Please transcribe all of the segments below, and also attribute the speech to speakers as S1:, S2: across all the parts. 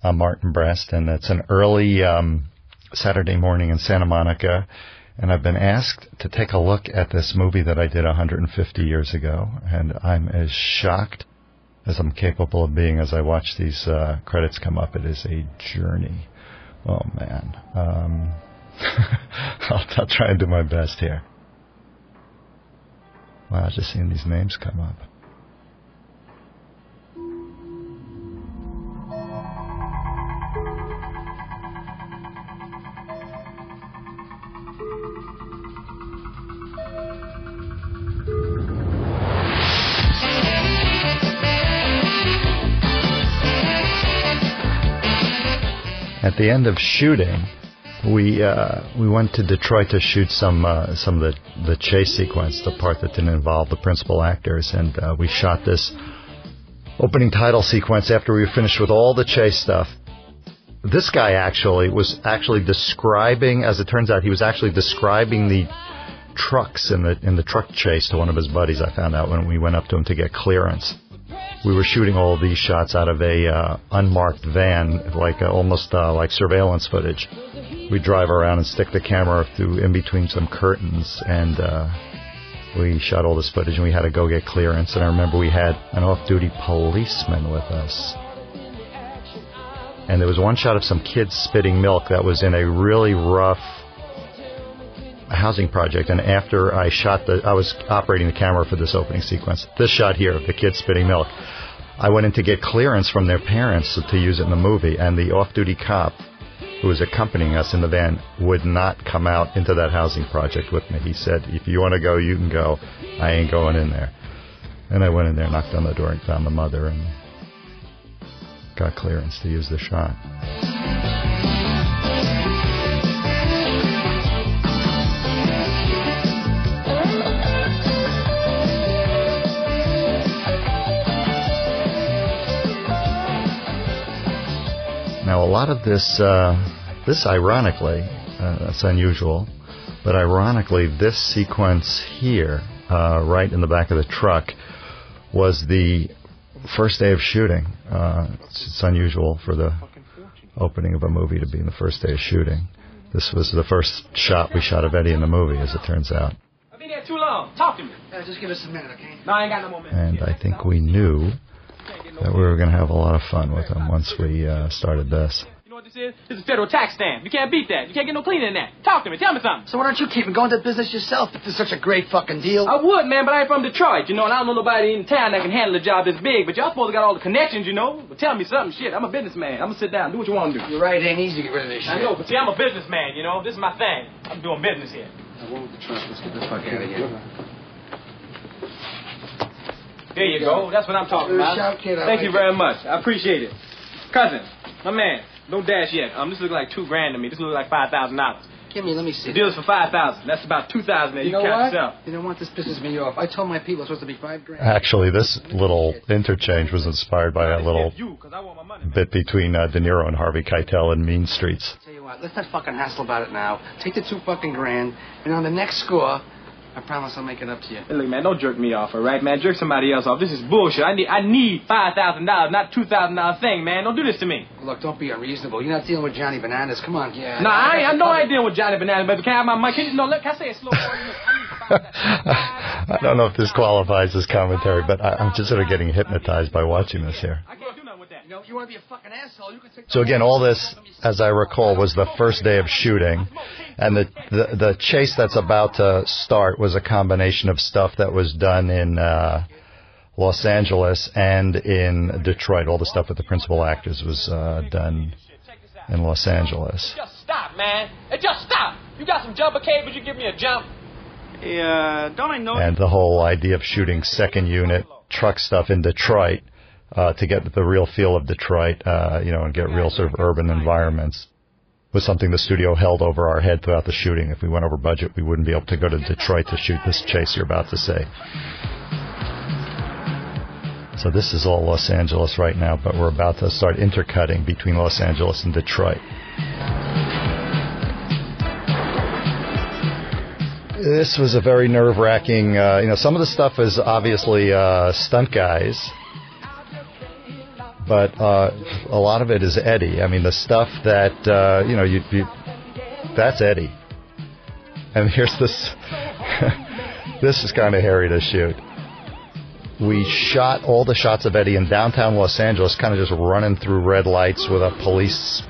S1: I'm Martin Brest, and it's an early um, Saturday morning in Santa Monica, and I've been asked to take a look at this movie that I did 150 years ago, and I'm as shocked as I'm capable of being as I watch these uh, credits come up. It is a journey. Oh man, um, I'll, I'll try and do my best here. Wow, just seeing these names come up. The end of shooting, we uh, we went to Detroit to shoot some uh, some of the the chase sequence, the part that didn't involve the principal actors, and uh, we shot this opening title sequence after we finished with all the chase stuff. This guy actually was actually describing, as it turns out, he was actually describing the trucks in the in the truck chase to one of his buddies. I found out when we went up to him to get clearance we were shooting all these shots out of a uh, unmarked van, like uh, almost uh, like surveillance footage. We drive around and stick the camera through in between some curtains, and uh, we shot all this footage. And we had to go get clearance. And I remember we had an off-duty policeman with us. And there was one shot of some kids spitting milk that was in a really rough housing project. And after I shot the, I was operating the camera for this opening sequence. This shot here of the kid spitting milk. I went in to get clearance from their parents to use it in the movie, and the off-duty cop who was accompanying us in the van would not come out into that housing project with me. He said, "If you want to go, you can go. I ain't going in there." And I went in there, knocked on the door, and found the mother, and got clearance to use the shot. Now, a lot of this, uh, this ironically, uh, that's unusual, but ironically, this sequence here, uh, right in the back of the truck, was the first day of shooting. Uh, it's, it's unusual for the opening of a movie to be in the first day of shooting. This was the first shot we shot of Eddie in the movie, as it turns out.
S2: I've been here too long. Talk to me.
S3: Uh, just give us a minute, okay?
S2: No, I ain't got no more minutes.
S1: And I think we knew that we were going to have a lot of fun with them once we uh, started this.
S2: You know what this is? This is a federal tax stamp. You can't beat that. You can't get no cleaner than that. Talk to me. Tell me something.
S3: So why don't you keep going into business yourself if it's such a great fucking deal?
S2: I would, man, but I ain't from Detroit, you know, and I don't know nobody in town that can handle a job this big. But y'all supposed to got all the connections, you know. But tell me something, shit. I'm a businessman. I'm gonna sit down, do what you want to do.
S3: You're right, it ain't easy to get rid of this shit.
S2: I know, but see, I'm a businessman, you know. This is my thing. I'm doing business here.
S3: I won't the trunk. Let's get the fuck out of here.
S2: There you go. That's what I'm talking about.
S3: shout, kid, I
S2: Thank you very much. I appreciate it. Cousin, my man, don't dash yet. Um, this looks like two grand to me. This looks like five thousand dollars.
S3: Give me, let me see.
S2: The deal's for five thousand. That's about two thousand there.
S3: you
S2: You,
S3: know
S2: count
S3: what?
S2: yourself.
S3: You know what? This pisses me off. I told my people it's supposed to be five grand.
S1: Actually, this little interchange was inspired by a little
S2: You, 'cause I want my money.
S1: bit between uh, De Niro and Harvey Keitel in Mean Streets.
S3: Tell you what, let's not fucking hassle about it now. Take the two fucking grand, and on the next score, I promise I'll make it up to you.
S2: Hey, look, man, don't jerk me off, all right, man? Jerk somebody else off. This is bullshit. I need, I need five thousand dollars, not two thousand dollar thing, man. Don't do this to me.
S3: Look, don't be unreasonable. You're not dealing with Johnny Bananas. Come on, yeah.
S2: Nah, I, ain't, I know I ain't dealing with Johnny Bananas, but can I have my money? Can you, no, look, can I say it slow? for you? I
S1: I don't know if this qualifies as commentary, but I, I'm just sort of getting hypnotized by watching this here. So again, all this, as I recall, was the first day of shooting, and the the, the chase that's about to start was a combination of stuff that was done in uh, Los Angeles and in Detroit. All the stuff with the principal actors was uh, done in Los Angeles.
S2: Just stop, man. Hey, just stop. You got some jumper cables? You give me a jump.
S4: Yeah, don't I know?
S1: and the whole idea of shooting second unit truck stuff in Detroit uh, to get the real feel of Detroit, uh, you know, and get real sort of urban environments was something the studio held over our head throughout the shooting. If we went over budget, we wouldn't be able to go to Detroit to shoot this chase you're about to see. So this is all Los Angeles right now, but we're about to start intercutting between Los Angeles and Detroit. This was a very nerve-wracking. Uh, you know, some of the stuff is obviously uh, stunt guys, but uh, a lot of it is Eddie. I mean, the stuff that uh, you know, you, you that's Eddie. And here's this. this is kind of hairy to shoot. We shot all the shots of Eddie in downtown Los Angeles, kind of just running through red lights with a police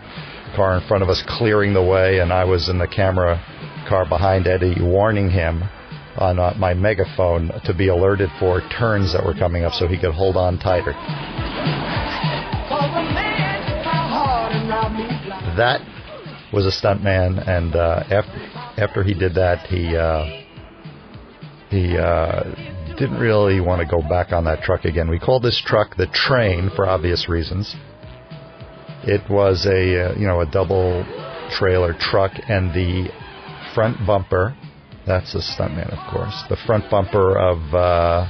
S1: car in front of us clearing the way, and I was in the camera car behind Eddie warning him on uh, my megaphone to be alerted for turns that were coming up so he could hold on tighter. That was a stuntman, and uh, after after he did that, he uh, he uh, didn't really want to go back on that truck again. We called this truck the Train for obvious reasons. It was a uh, you know a double trailer truck, and the front bumper. That's a stuntman, of course. The front bumper of uh,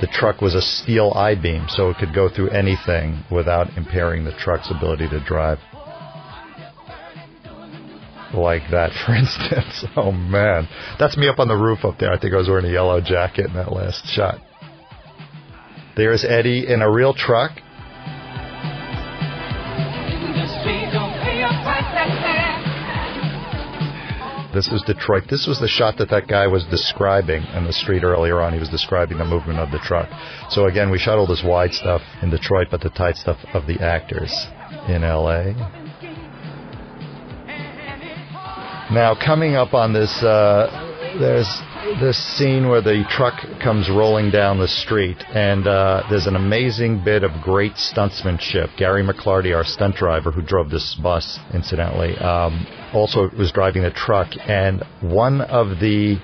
S1: the truck was a steel I beam, so it could go through anything without impairing the truck's ability to drive. Like that, for instance. Oh man, that's me up on the roof up there. I think I was wearing a yellow jacket in that last shot. There's Eddie in a real truck. This is Detroit. This was the shot that that guy was describing in the street earlier on. He was describing the movement of the truck. So again, we shot all this wide stuff in Detroit, but the tight stuff of the actors in L.A. Now, coming up on this, uh, there's this scene where the truck comes rolling down the street, and uh, there's an amazing bit of great stuntsmanship. Gary McLarty, our stunt driver, who drove this bus, incidentally, um, also was driving the truck, and one of the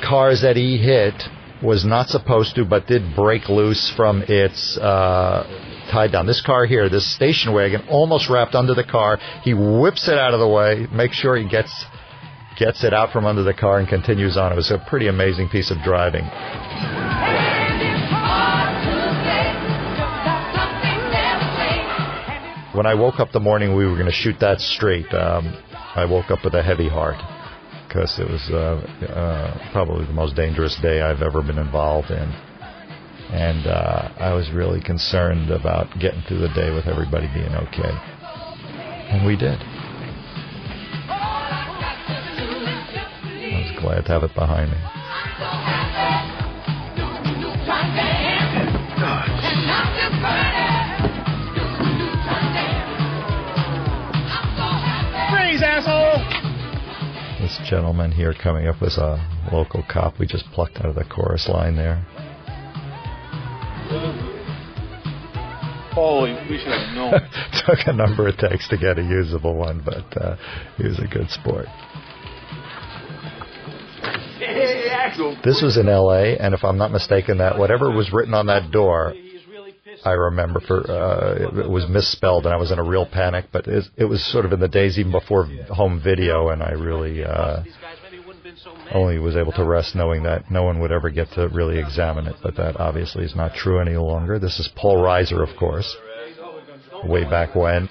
S1: cars that he hit was not supposed to, but did break loose from its uh, tied down. This car here, this station wagon, almost wrapped under the car. He whips it out of the way, makes sure he gets gets it out from under the car and continues on. It was a pretty amazing piece of driving. When I woke up the morning we were going to shoot that straight, um, I woke up with a heavy heart because it was uh, uh, probably the most dangerous day I've ever been involved in. And uh, I was really concerned about getting through the day with everybody being okay. And we did. I was glad to have it behind me.
S4: Freeze, asshole!
S1: This gentleman here coming up was a local cop we just plucked out of the chorus line there.
S4: Holy, we should have known.
S1: Took a number of takes to get a usable one, but uh, he was a good sport. This was in L.A., and if I'm not mistaken, that whatever was written on that door. I remember for uh, it, was misspelled, and I was in a real panic. But it, it was sort of in the days even before home video, and I really uh,
S2: Oh,
S1: only was able to rest knowing that no one would ever get to really examine it. But that obviously is not true any longer. This is Paul Reiser, of course, way back when,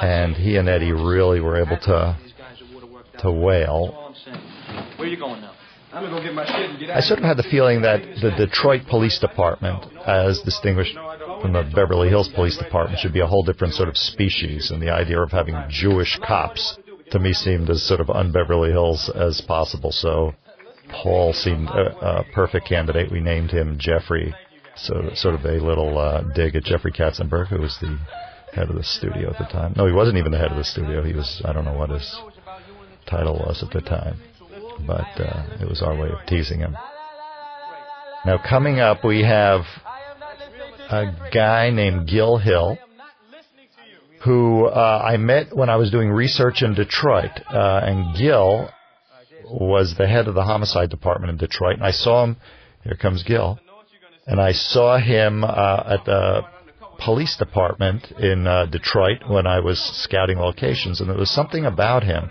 S1: and he and Eddie really were able to
S2: These guys that would've worked out.
S1: to wail.
S2: All I'm. Where you going now? I'm gonna go get my shit and get out.
S1: I sort of had the feeling that the Detroit Police Department, as distinguished from the Beverly Hills Police Department, should be a whole different sort of species. And the idea of having Jewish cops, to me, seemed as sort of un-Beverly Hills as possible. So Paul seemed a, a perfect candidate. We named him Jeffrey, so sort of a little uh, dig at Jeffrey Katzenberg, who was the head of the studio at the time. No, he wasn't even the head of the studio. He was, I don't know what his title was at the time but uh, it was our way of teasing him. Now, coming up, we have a guy named Gil Hill, who uh, I met when I was doing research in Detroit. Uh, and Gil was the head of the homicide department in Detroit. And I saw him, here comes Gil, and I saw him uh, at the police department in uh, Detroit when I was scouting locations. And there was something about him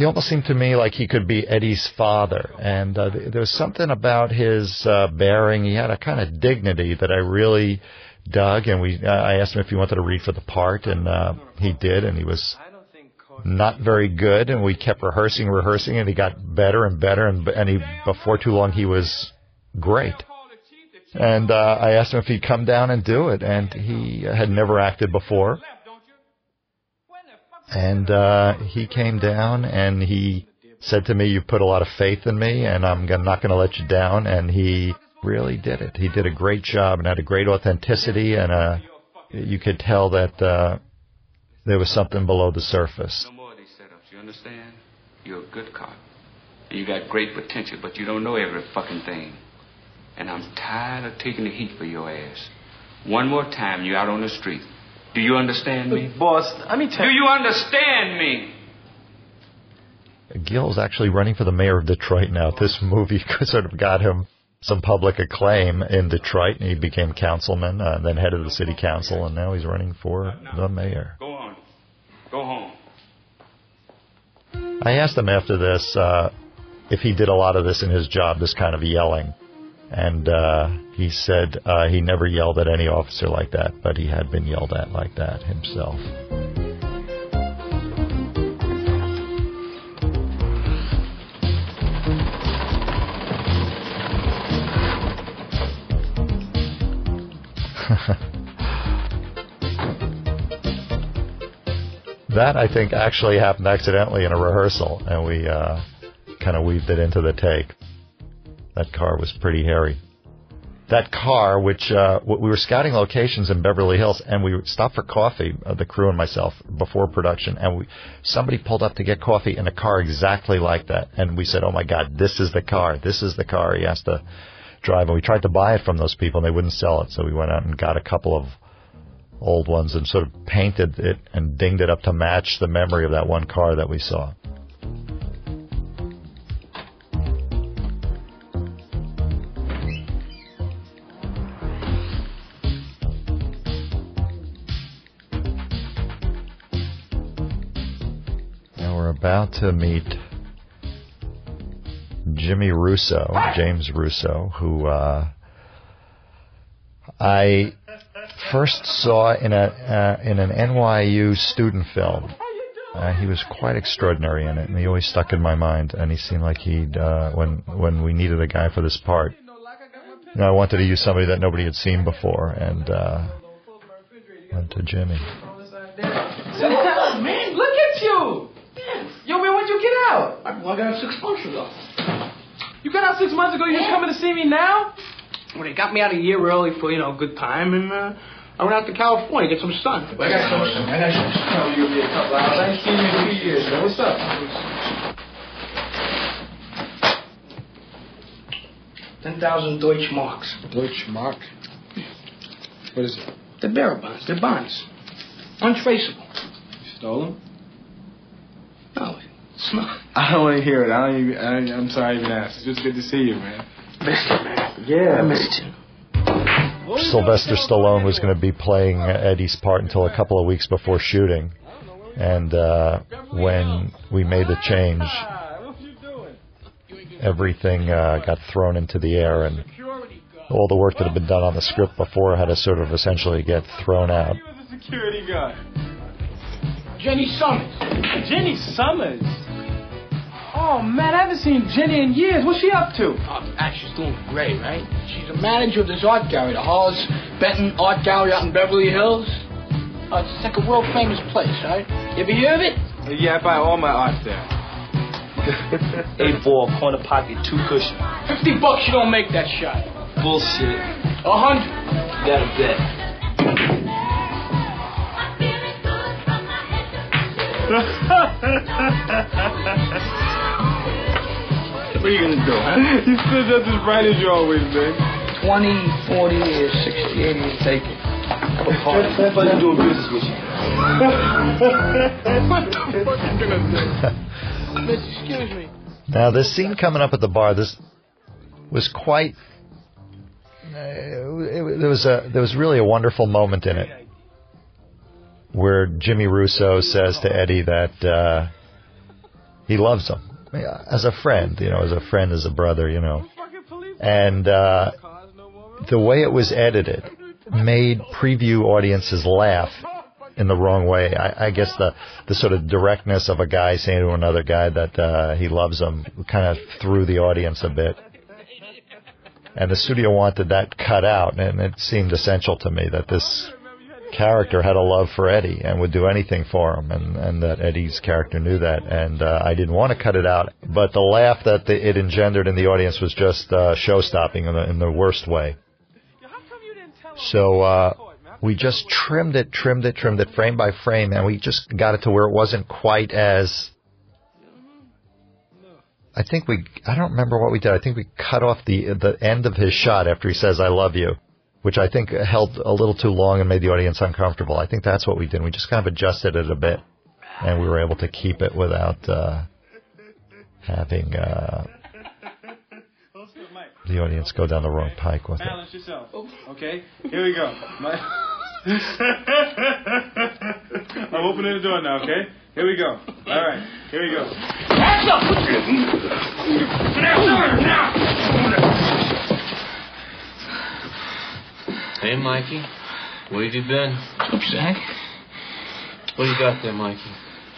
S1: he almost seemed to me like he could be Eddie's father, and uh, there was something about his uh, bearing. He had a kind of dignity that I really dug, and we. Uh, I asked him if he wanted to read for the part, and uh, he did, and he was not very good, and we kept rehearsing, rehearsing, and he got better and better, and and he before too long he was great. And uh, I asked him if he'd come down and do it, and he had never acted before. And uh, he came down and he said to me, "You put a lot of faith in me, and I'm not going to let you down." And he really did it. He did a great job and had a great authenticity, and uh, you could tell that uh, there was something below the surface.
S5: No more of these setups, you understand? You're a good cop. You got great potential, but you don't know every fucking thing. And I'm tired of taking the heat for your ass. One more time, you're out on the street. Do you understand me?
S2: Boss, I mean,
S5: Do you understand me?
S1: Gil's actually running for the mayor of Detroit now. This movie sort of got him some public acclaim in Detroit, and he became councilman, uh, then head of the city council, and now he's running for the mayor.
S5: Go on. Go home.
S1: I asked him after this uh, if he did a lot of this in his job, this kind of yelling. And uh, he said uh, he never yelled at any officer like that, but he had been yelled at like that himself. that I think actually happened accidentally in a rehearsal, and we uh, kind of weaved it into the take. That car was pretty hairy. That car, which uh, we were scouting locations in Beverly Hills, and we stopped for coffee, uh, the crew and myself, before production, and we somebody pulled up to get coffee in a car exactly like that, and we said, "Oh my God, this is the car! This is the car!" He has to drive, and we tried to buy it from those people, and they wouldn't sell it, so we went out and got a couple of old ones and sort of painted it and dinged it up to match the memory of that one car that we saw. Now we're about to meet Jimmy Russo, James Russo, who uh, I first saw in a uh, in an NYU student film. Uh, he was quite extraordinary in it, and he always stuck in my mind. And he seemed like he'd uh, when when we needed a guy for this part. You know, I wanted to use somebody that nobody had seen before, and uh, went to Jimmy.
S2: man, look at you. Yo, man, when'd you get out?
S3: I I got six months ago.
S2: You got out six months ago. You're just coming to see me now?
S3: Well, they got me out a year early for, you know, a good time, and uh, I went out to California to get some sun.
S2: I got some. I got some. Tell you be a couple hours. I ain't seen you in two years, man. What's up?
S3: Ten thousand Deutsche Marks.
S4: Deutsche Mark. What is it?
S3: They're bearer bonds. They're bonds. Untraceable.
S4: You stole them?
S3: No, it's not.
S4: I don't want to hear it. I don't even. I, I'm sorry I even asked. It's just good to see you, man.
S3: Missed it, man.
S4: Yeah.
S3: I missed you.
S1: Sylvester Stallone was going to be playing Eddie's part until a couple of weeks before shooting, and uh, when we made the change, everything uh, got thrown into the air, and all the work that had been done on the script before had to sort of essentially get thrown out.
S2: He was a security guard.
S3: Jenny Summers.
S2: Jenny Summers. Oh man, I haven't seen Jenny in years. What's she up to?
S3: Oh, ah, she's doing great, right? She's a manager of this art gallery, the Hollis Benton Art Gallery out in Beverly Hills. Oh, it's like a world famous place, right? You ever hear of it?
S4: Yeah, I buy all my art there.
S6: Eight ball, corner pocket, two cushion.
S3: Fifty bucks, you don't make that shot.
S6: Bullshit.
S3: A hundred.
S6: Got a bet.
S3: What are you gonna do, huh?
S4: you still just as bright as you always been.
S3: 20, 40, or 60, 80, you take it. Have a party.
S6: But doing business with you.
S3: what the fuck you gonna do? Miss, excuse me.
S1: Now, this scene coming up at the bar, this was quite. Uh, it, there was a there was really a wonderful moment in it, where Jimmy Russo says to Eddie that uh, he loves him as a friend, you know, as a friend, as a brother, you know, and uh, the way it was edited made preview audiences laugh in the wrong way. I, I guess the the sort of directness of a guy saying to another guy that uh, he loves him kind of threw the audience a bit. and the studio wanted that cut out, and it seemed essential to me that this character had a love for Eddie and would do anything for him, and, and that Eddie's character knew that, and uh, I didn't want to cut it out, but the laugh that the, it engendered in the audience was just uh, show-stopping in the, in the worst way. So uh, we just trimmed it, trimmed it, trimmed it frame by frame, and we just got it to where it wasn't quite as. I think we. I don't remember what we did. I think we cut off the the end of his shot after he says "I love you," which I think held a little too long and made the audience uncomfortable. I think that's what we did. We just kind of adjusted it a bit, and we were able to keep it without uh, having uh, the audience go down the wrong pike with it.
S4: Balance yourself. Okay? Here we go. My- I'm opening the door now, okay? Here we go. All right. Here we go.
S7: Hey, Mikey. Where have you been?
S3: What's up, Zach?
S7: What do you got there, Mikey?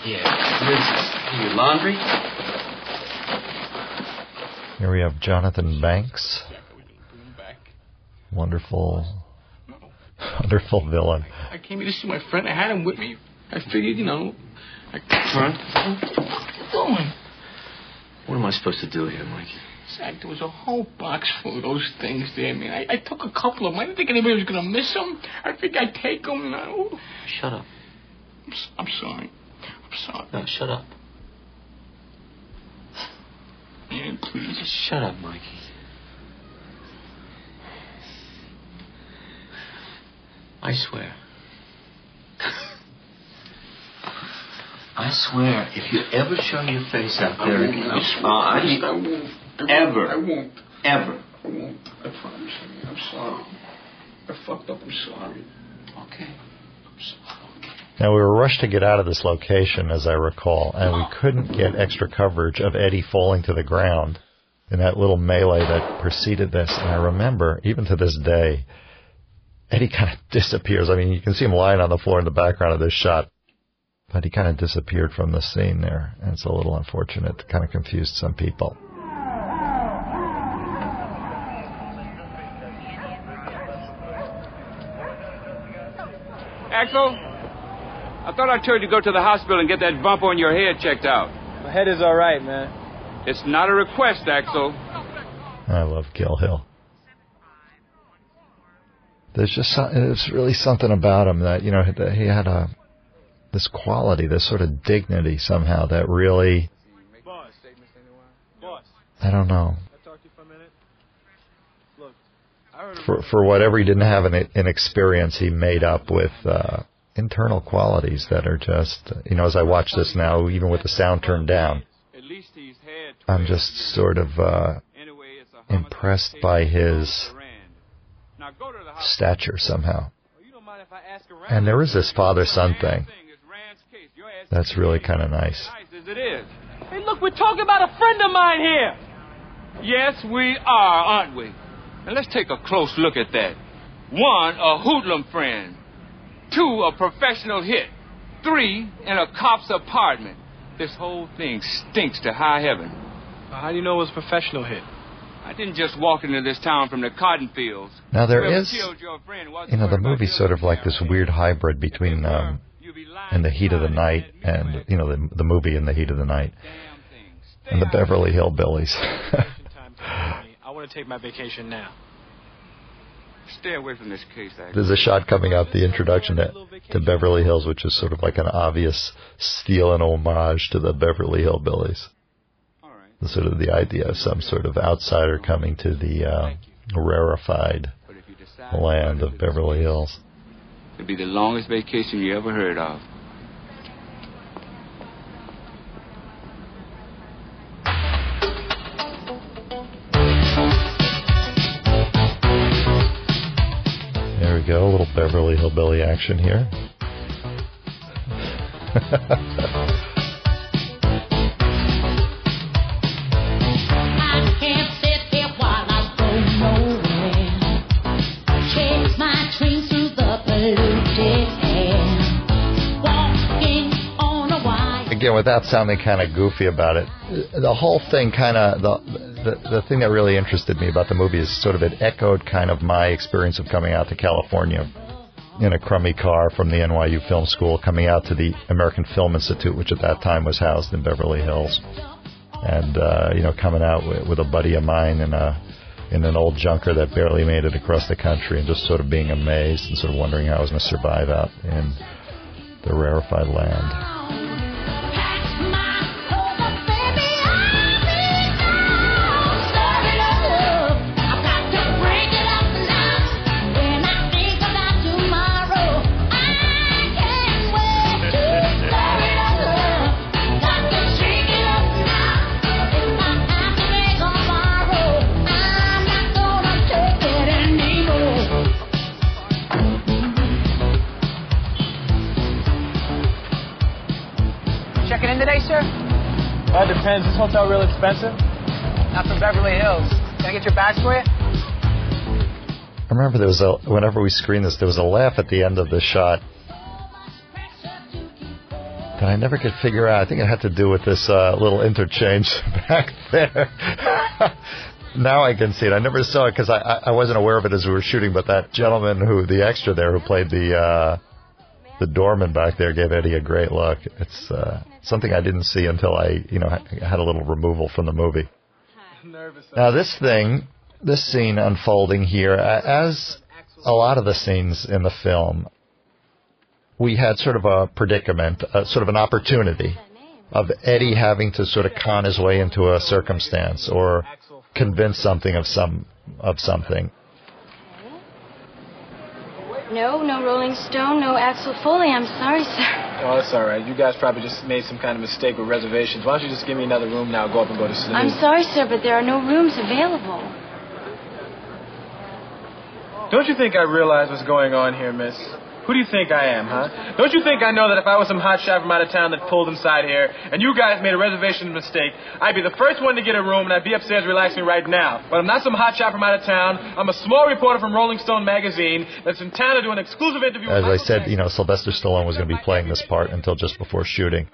S3: Yeah.
S7: What is this? Your laundry?
S1: Here we have Jonathan Banks. Wonderful, wonderful villain.
S3: I came here to see my friend. I had him with me. I figured, you know, I
S7: Huh?
S3: What you doing?
S7: What am I supposed to do here, Mikey?
S3: Zach, there was a whole box full of those things there, man. I, I took a couple of them. I didn't think anybody was going to miss them. I think I'd take them. And I, oh,
S7: Shut up.
S3: I'm, I'm sorry. I'm sorry.
S7: No, shut up.
S3: Man, please.
S7: Just shut up, Mikey. I swear. I swear, if you ever show your face out
S3: I
S7: there
S3: won't.
S7: again,
S3: I.
S7: Uh, I
S3: I
S7: mean,
S3: won't. I won't.
S7: Ever.
S3: I won't.
S7: ever.
S3: I won't. I promise. I mean, I'm sorry. I fucked up. I'm sorry.
S7: Okay.
S3: I'm sorry.
S1: Now we were rushed to get out of this location, as I recall, and we couldn't get extra coverage of Eddie falling to the ground in that little melee that preceded this. And I remember, even to this day, Eddie kind of disappears. I mean, you can see him lying on the floor in the background of this shot, but he kind of disappeared from the scene there, and it's a little unfortunate. It kind of confused some people.
S5: Axel, I thought I told you to go to the hospital and get that bump on your head checked out.
S2: My head is all right, man.
S5: It's not a request, Axel.
S1: I love Gil Hill. There's just some, there's really something about him that you know that he had a this quality, this sort of dignity somehow that really
S2: Boss. Boss.
S1: I don't know
S2: Can I talk to you for a minute? Look, I heard
S1: for for whatever he didn't have an, an experience, he made up with uh, internal qualities that are just you know as I watch this now, even with the sound turned down,
S5: At least he's had
S1: I'm just sort of uh,
S5: Anyway, it's a
S1: impressed by his
S5: on Rand. Now go to the hospital.
S1: stature somehow.
S5: You don't mind if I ask around?
S1: And there is this father-son thing.
S5: It's Rand's case. Your ass
S1: That's really kind of nice.
S2: Hey, look, we're talking about a friend of mine here.
S5: Yes, we are, aren't we? Now let's take a close look at that. One, a hoodlum friend. Two, a professional hit. Three, in a cop's apartment. This whole thing stinks to high heaven.
S2: How do you know it was a professional hit?
S5: I didn't just walk into this town from the cotton fields.
S1: Now there
S5: Whoever
S1: is,
S5: killed your friend wasn't
S1: you know, the
S5: worried about
S1: movie's sort of like this weird hybrid between um,
S5: You'd be lying
S1: In the Heat of the Night
S5: and
S1: and
S5: you'd
S1: know the the movie In the Heat of the Night
S5: Damn thing. Stay
S1: and the. Beverly Hillbillies.
S2: Vacation time, Tony. I want to take my vacation now.
S5: Stay away from this case, Axel.
S1: There's a shot coming up, the introduction to, to Beverly Hills, which is sort of like an obvious steal and homage to the Beverly Hillbillies.
S5: All right.
S1: Sort of the idea of some sort of outsider coming to the uh, rarefied
S5: But if you decide
S1: land of Beverly Hills.
S5: It'd be the longest vacation you ever heard of.
S1: We go, a little Beverly Hillbilly action here.
S8: I can't sit here while I go nowhere. Chase my train through the polluted air. Walking on a wire.
S1: again, without sounding kind of goofy about it, the whole thing kind of the, the the thing that really interested me about the movie is sort of it echoed kind of my experience of coming out to California in a crummy car from the NYU Film School, coming out to the American Film Institute, which at that time was housed in Beverly Hills, and uh, you know, coming out with, with a buddy of mine in a in an old junker that barely made it across the country, and just sort of being amazed and sort of wondering how I was going to survive out in the rarefied land.
S2: Depends. This hotel real expensive?
S9: Not from Beverly Hills. Can I get your bags for you?
S1: I remember there was a whenever we screened this, there was a laugh at the end of the shot that I never could figure out. I think it had to do with this uh, little interchange back there. now I can see it. I never saw it because I, I I wasn't aware of it as we were shooting. But that gentleman who the extra there who played the uh, the doorman back there gave Eddie a great look. It's uh, something I didn't see until I you know had a little removal from the movie. Now this thing, this scene unfolding here, as a lot of the scenes in the film, we had sort of a predicament, uh, sort of an opportunity of Eddie having to sort of con his way into a circumstance or convince something of some of something.
S10: No, no Rolling Stone, no Axel Foley. I'm sorry, sir.
S2: Oh, that's all right. You guys probably just made some kind of mistake with reservations. Why don't you just give me another room now? Go up and go to sleep.
S10: I'm sorry, sir, but there are no rooms available.
S2: Don't you think I realize what's going on here, miss? Who do you think I am, huh? Don't you think I know that if I was some hot shot from out of town that pulled inside here, and you guys made a reservation mistake, I'd be the first one to get a room, and I'd be upstairs relaxing right now. But I'm not some hot shot from out of town. I'm a small reporter from Rolling Stone magazine that's in town to do an exclusive interview.
S1: As I said, you know, Sylvester Stallone was going to be playing this part until just before shooting.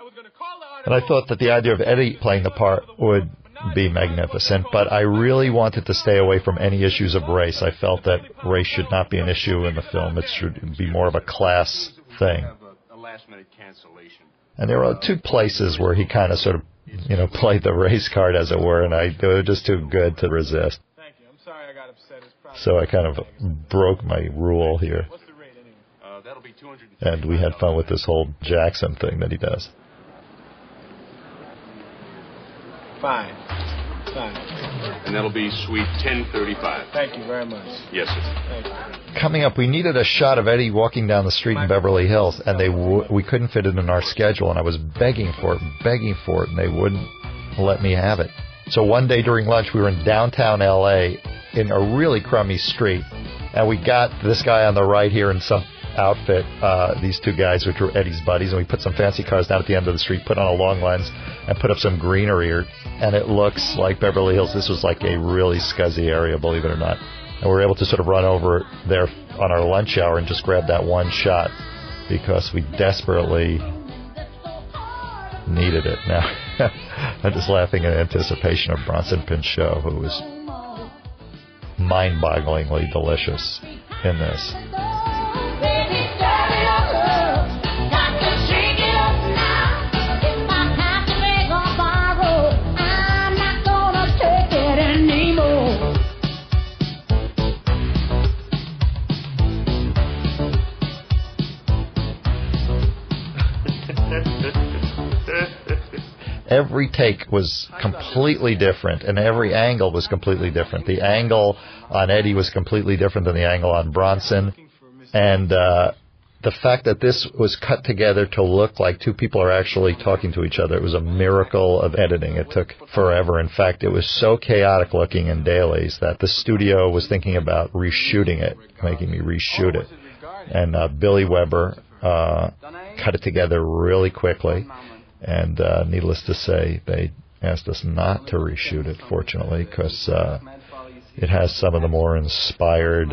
S1: And I thought that the idea of Eddie playing the part would be magnificent, but I really wanted to stay away from any issues of race. I felt that race should not be an issue in the film. It should be more of a class thing.
S5: A last minute cancellation.
S1: And there were two places where he kind of sort of, you know, played the race card, as it were, and I they were just too good to resist.
S2: Thank you. I'm sorry I got upset.
S1: So I kind of broke my rule here,
S2: What's the rate anyway?
S5: That'll be 200.
S1: and we had fun with this whole Jackson thing that he does.
S2: Fine. Fine.
S5: And that'll be suite 1035.
S2: Thank you very much.
S5: Yes, sir.
S2: Thank you.
S1: Coming up, we needed a shot of Eddie walking down the street in Beverly Hills, and they w- we couldn't fit it in our schedule, and I was begging for it, begging for it, and they wouldn't let me have it. So one day during lunch, we were in downtown LA in a really crummy street, and we got this guy on the right here in some outfit, uh, these two guys, which were Eddie's buddies, and we put some fancy cars down at the end of the street, put on a long lens, and put up some greenery, and it looks like Beverly Hills. This was like a really scuzzy area, believe it or not. And we were able to sort of run over there on our lunch hour and just grab that one shot because we desperately needed it. Now, I'm just laughing in anticipation of Bronson Pinchot, who was mind-bogglingly delicious in this. Every take was completely different and every angle was completely different. The angle on Eddie was completely different than the angle on Bronson. And uh, the fact that this was cut together to look like two people are actually talking to each other, it was a miracle of editing. It took forever. In fact, it was so chaotic looking in dailies that the studio was thinking about reshooting it, making me reshoot it. And uh, Billy Weber uh, cut it together really quickly. And uh, needless to say, they asked us not to reshoot it, fortunately, because uh, it has some of the more inspired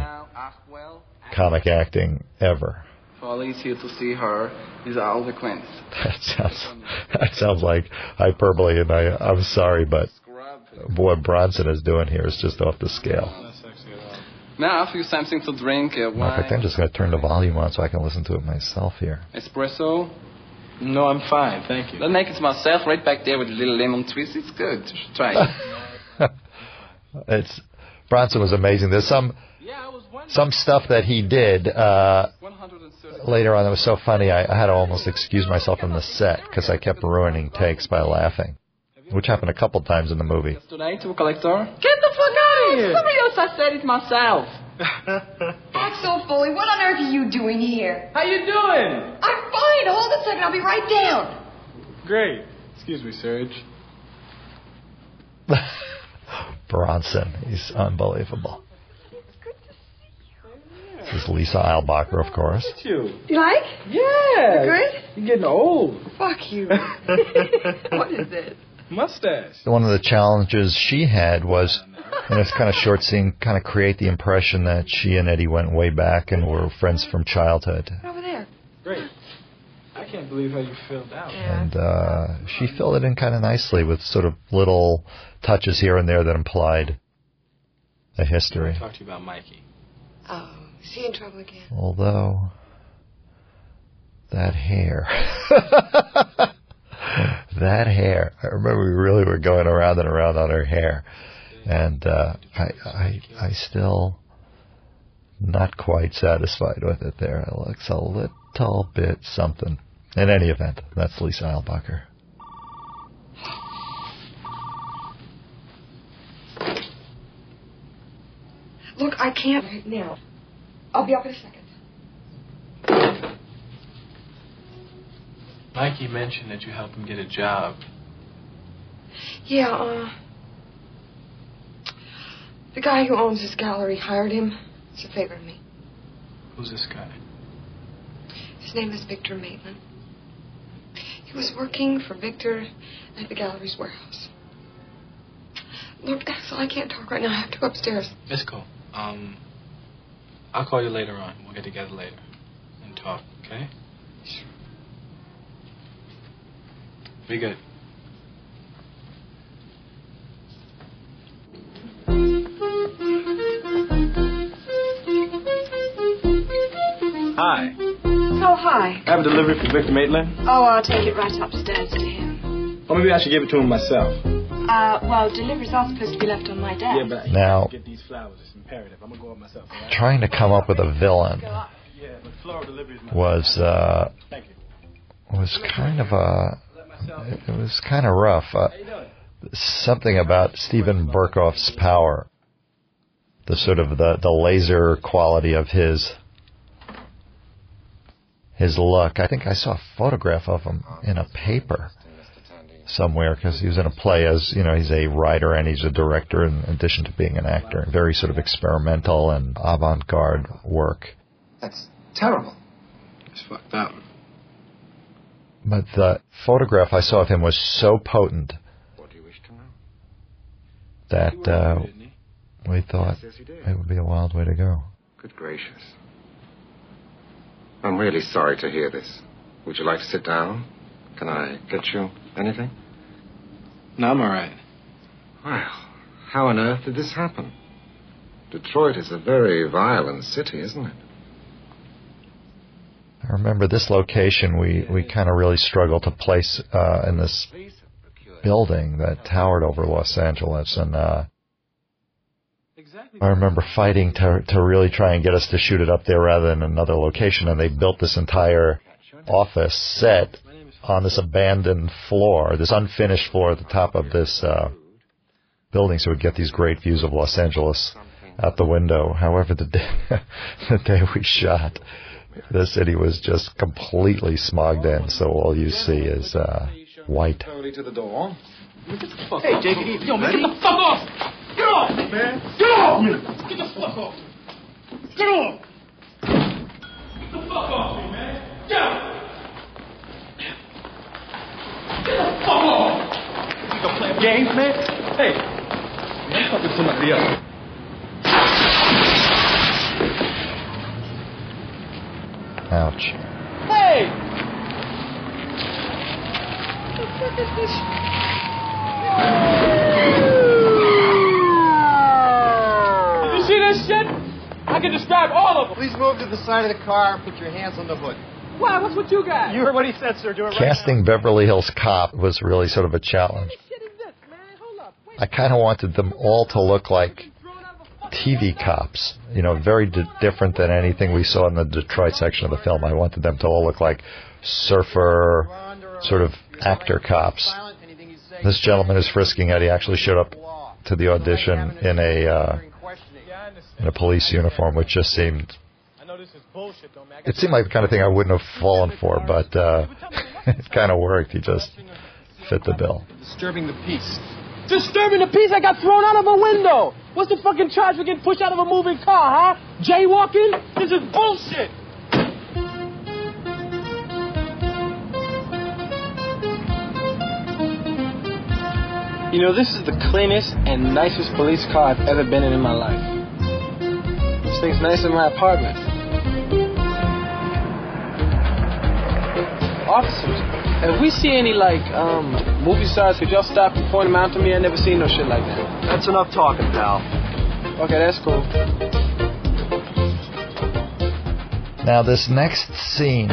S1: comic acting ever.
S11: Polly's here to see her. Are all the queens.
S1: That sounds that sounds like hyperbole, and I I'm sorry, but what Bronson is doing here is just off the scale.
S11: May I offer you something to drink?
S1: Matter of fact, I'm just going to turn the volume on so I can listen to it myself here.
S11: espresso?
S2: No, I'm fine, thank you.
S11: I'll make it myself right back there with a little lemon twist. It's good. Try it.
S1: It's Bronson was amazing. There's some some stuff that he did uh, later on that was so funny. I, I had to almost excuse myself from the set because I kept ruining takes by laughing, which happened a couple times in the movie.
S11: Today to a collector. Get the fuck out of here! Somebody else, I said it myself.
S12: Axel Foley, what on earth are you doing here?
S2: How you doing?
S12: I'm fine. Hold a second. I'll be right down.
S2: Great. Excuse me, Serge.
S1: Bronson, he's unbelievable. This is Lisa Eilbacher, of course.
S2: You.
S12: You like?
S2: Yeah.
S12: Good?
S2: You're getting old.
S12: Fuck you. what is this?
S2: Mustache.
S1: One of the challenges she had was, in this kind of short scene, kind of create the impression that she and Eddie went way back and were friends from childhood.
S12: Over there.
S2: Great. I can't believe how you filled out.
S1: And uh, she filled it in kind of nicely with sort of little touches here and there that implied a history.
S2: I Talk to you about Mikey.
S12: Oh, is he in trouble again?
S1: Although, that hair. that hair. I remember we really were going around and around on her hair. And uh, I, I, I still not quite satisfied with it there. It looks a little bit something. In any event, that's Lisa Eilbacher.
S12: Look, I can't right now. I'll be up in a second.
S2: Mikey mentioned that you helped him get a job.
S12: Yeah, uh. The guy who owns this gallery hired him. It's a favor of me.
S2: Who's this guy?
S12: His name is Victor Maitland. He was working for Victor at the gallery's warehouse. Look, Axel, I can't talk right now. I have to go upstairs.
S2: It's cool. Um, I'll call you later on. We'll get together later and talk, okay? Sure. Be good. Hi.
S12: Oh, hi.
S2: I have a delivery for Victor Maitland.
S10: Oh, I'll take it right upstairs to him.
S2: Or maybe I should give it to him myself.
S10: Uh, well, deliveries are supposed to be left on my desk.
S2: Yeah, but
S1: Now-
S2: get these flowers. It's imperative. I'm gonna go up myself. all right?
S1: Trying to come up with a villain
S2: Yeah, but floral delivery is my
S1: was uh, was kind of a it was kind of rough. Uh, something about Steven Berkoff's power, the sort of the the laser quality of his his look. I think I saw a photograph of him in a paper somewhere because he was in a play as you know he's a writer and he's a director in addition to being an actor. Very sort of experimental and avant-garde work.
S13: That's terrible.
S2: It's fucked up.
S1: But the photograph I saw of him was so potent that uh, we thought it would be a wild way to go.
S13: Good gracious. I'm really sorry to hear this. Would you like to sit down? Can I get you anything?
S2: No, I'm all right.
S13: Well, how on earth did this happen? Detroit is a very violent city, isn't it?
S1: I remember this location we, we kind of really struggled to place uh, in this building that towered over Los Angeles. And uh, I remember fighting to, to really try and get us to shoot it up there rather than another location. And they built this entire office set on this abandoned floor, this unfinished floor at the top of this uh, building, so we'd get these great views of Los Angeles out the window. However, the day, the day we shot, the city was just completely smogged in, so all you see is uh, white.
S13: Slowly to the door.
S3: Hey, Jake, yo, man, get the fuck off! Get off, man! Get off! me! Get the fuck off! me! Get off! Get the fuck off me, man! Get out! Get the fuck off! You gonna play games, man? Hey, I'm talking somebody else.
S1: Ouch.
S2: Hey! You see this shit? I can describe all of them.
S14: Please move to the side of the car and put your hands on the hood.
S2: Why? What's with you guys?
S14: You heard what he said, sir. Do it right
S1: Casting Beverly Hills Cop was really sort of a challenge. I kind of wanted them all to look like TV cops, you know, very di- different than anything we saw in the Detroit section of the film. I wanted them to all look like surfer, sort of actor cops. This gentleman is frisking Eddie actually showed up to the audition in a uh, in a police uniform, which just seemed it seemed like the kind of thing I wouldn't have fallen for, but uh, it kind of worked. He just fit the bill.
S14: Disturbing the peace.
S2: Disturbing the peace I got thrown out of a window. What's the fucking charge for getting pushed out of a moving car, huh? Jaywalking? This is bullshit. You know, this is the cleanest and nicest police car I've ever been in in my life. This thing's nicer than my apartment. Officers, if we see any, like, um, movie stars, could y'all stop and point them out to me? I never seen no shit like that.
S14: That's enough talking, pal.
S2: Okay, that's cool.
S1: Now, this next scene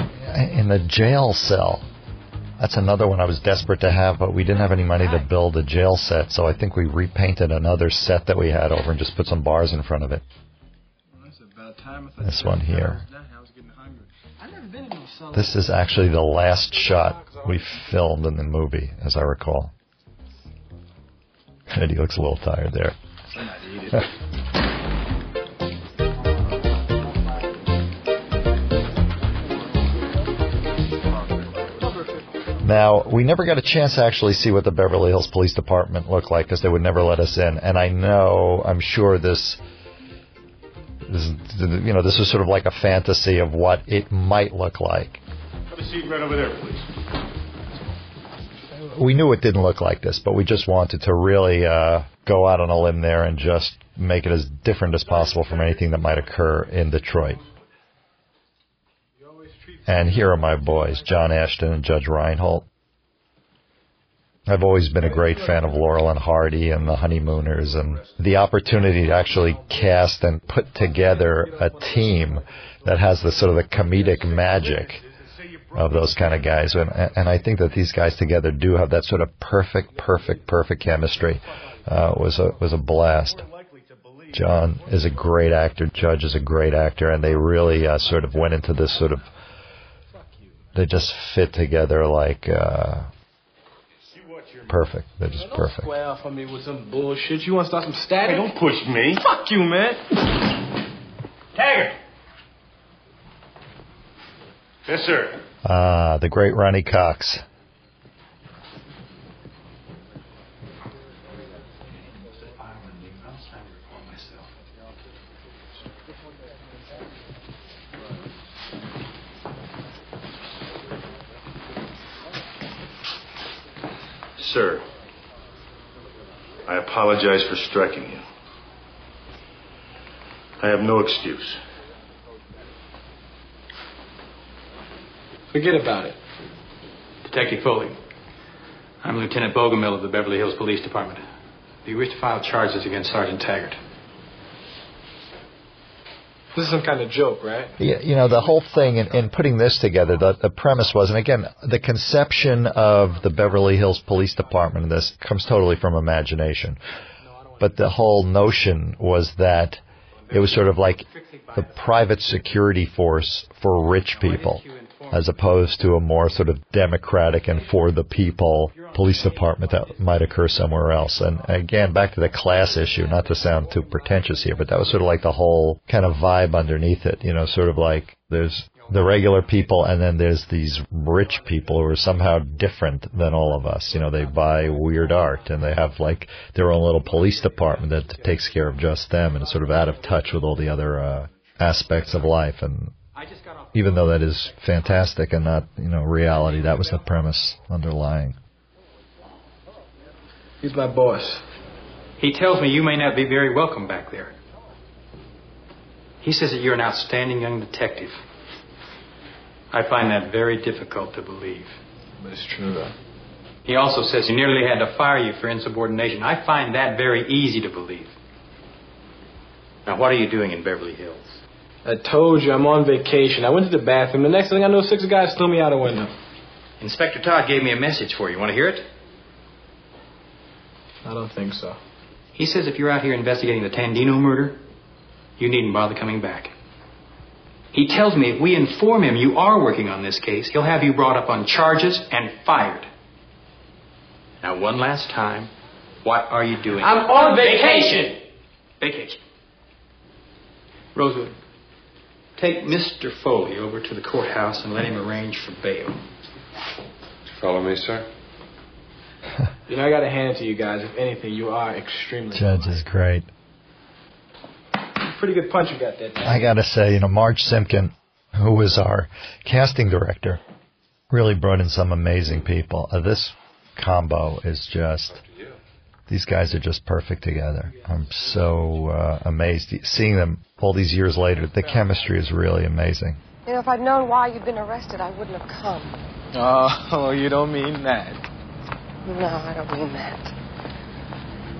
S1: in the jail cell, that's another one I was desperate to have, but we didn't have any money to build a jail set, so I think we repainted another set that we had over and just put some bars in front of it. This one here. This is actually the last shot we filmed in the movie, as I recall. Eddie looks a little tired there. Now, we never got a chance to actually see what the Beverly Hills Police Department looked like because they would never let us in. And I know, I'm sure this, you know, this was sort of like a fantasy of what it might look like.
S4: Have a seat right over there, please.
S1: We knew it didn't look like this, but we just wanted to really uh, go out on a limb there and just make it as different as possible from anything that might occur in Detroit. And here are my boys, John Ashton and Judge Reinhold. I've always been a great fan of Laurel and Hardy and the Honeymooners, and the opportunity to actually cast and put together a team that has the sort of the comedic magic of those kind of guys. And, and I think that these guys together do have that sort of perfect, perfect, perfect chemistry. Uh, was a was a blast. John is a great actor. Judge is a great actor, and they really uh, sort of went into this sort of. They just fit together like uh, perfect. They're just perfect.
S2: Square off on me with some bullshit. You want to start some static?
S4: Hey, don't push me.
S2: Fuck you, man.
S4: Taggart. Yes, sir.
S1: Ah, the great Ronny Cox.
S4: Sir, I apologize for striking you. I have no excuse.
S15: Forget about it. Detective Foley. I'm Lieutenant Bogomil of the Beverly Hills Police Department. Do you wish to file charges against Sergeant Taggart?
S2: This is some kind of joke, right?
S1: Yeah, you know, the whole thing in, in putting this together, the, the premise was, and again, the conception of the Beverly Hills Police Department in this comes totally from imagination. But the whole notion was that it was sort of like the private security force for rich people, as opposed to a more sort of democratic and for the people police department that might occur somewhere else. And again, back to the class issue, not to sound too pretentious here, but that was sort of like the whole kind of vibe underneath it, you know, sort of like there's the regular people and then there's these rich people who are somehow different than all of us. You know, they buy weird art and they have like their own little police department that takes care of just them and is sort of out of touch with all the other uh, aspects of life. And even though that is fantastic and not, you know, reality, that was the premise underlying.
S2: He's my boss.
S15: He tells me you may not be very welcome back there. He says that you're an outstanding young detective. I find that very difficult to believe.
S2: But it's true, though.
S15: He also says he nearly had to fire you for insubordination. I find that very easy to believe. Now, what are you doing in Beverly Hills?
S2: I told you I'm on vacation. I went to the bathroom. The next thing I know, six guys threw me out a window.
S15: Inspector Todd gave me a message for you. Want to hear it?
S2: I don't think so.
S15: He says if you're out here investigating the Tandino murder, you needn't bother coming back. He tells me if we inform him you are working on this case, he'll have you brought up on charges and fired. Now, one last time, what are you doing?
S2: I'm on vacation.
S15: Vacation. Rosewood, take Mr. Foley over to the courthouse and let him arrange for bail.
S13: Follow me, sir.
S2: You know, I gotta hand it to you guys. If anything, you are extremely
S1: Judge is great.
S2: Pretty good punch you got that time.
S1: I got to say, you know, Marge Simkin, who was our casting director, really brought in some amazing people. Uh, this combo is just, these guys are just perfect together. I'm so uh, amazed seeing them all these years later. The chemistry is really amazing.
S12: You know, if I'd known why you'd been arrested, I wouldn't have come.
S2: Oh, you don't mean that.
S12: No, I don't mean that.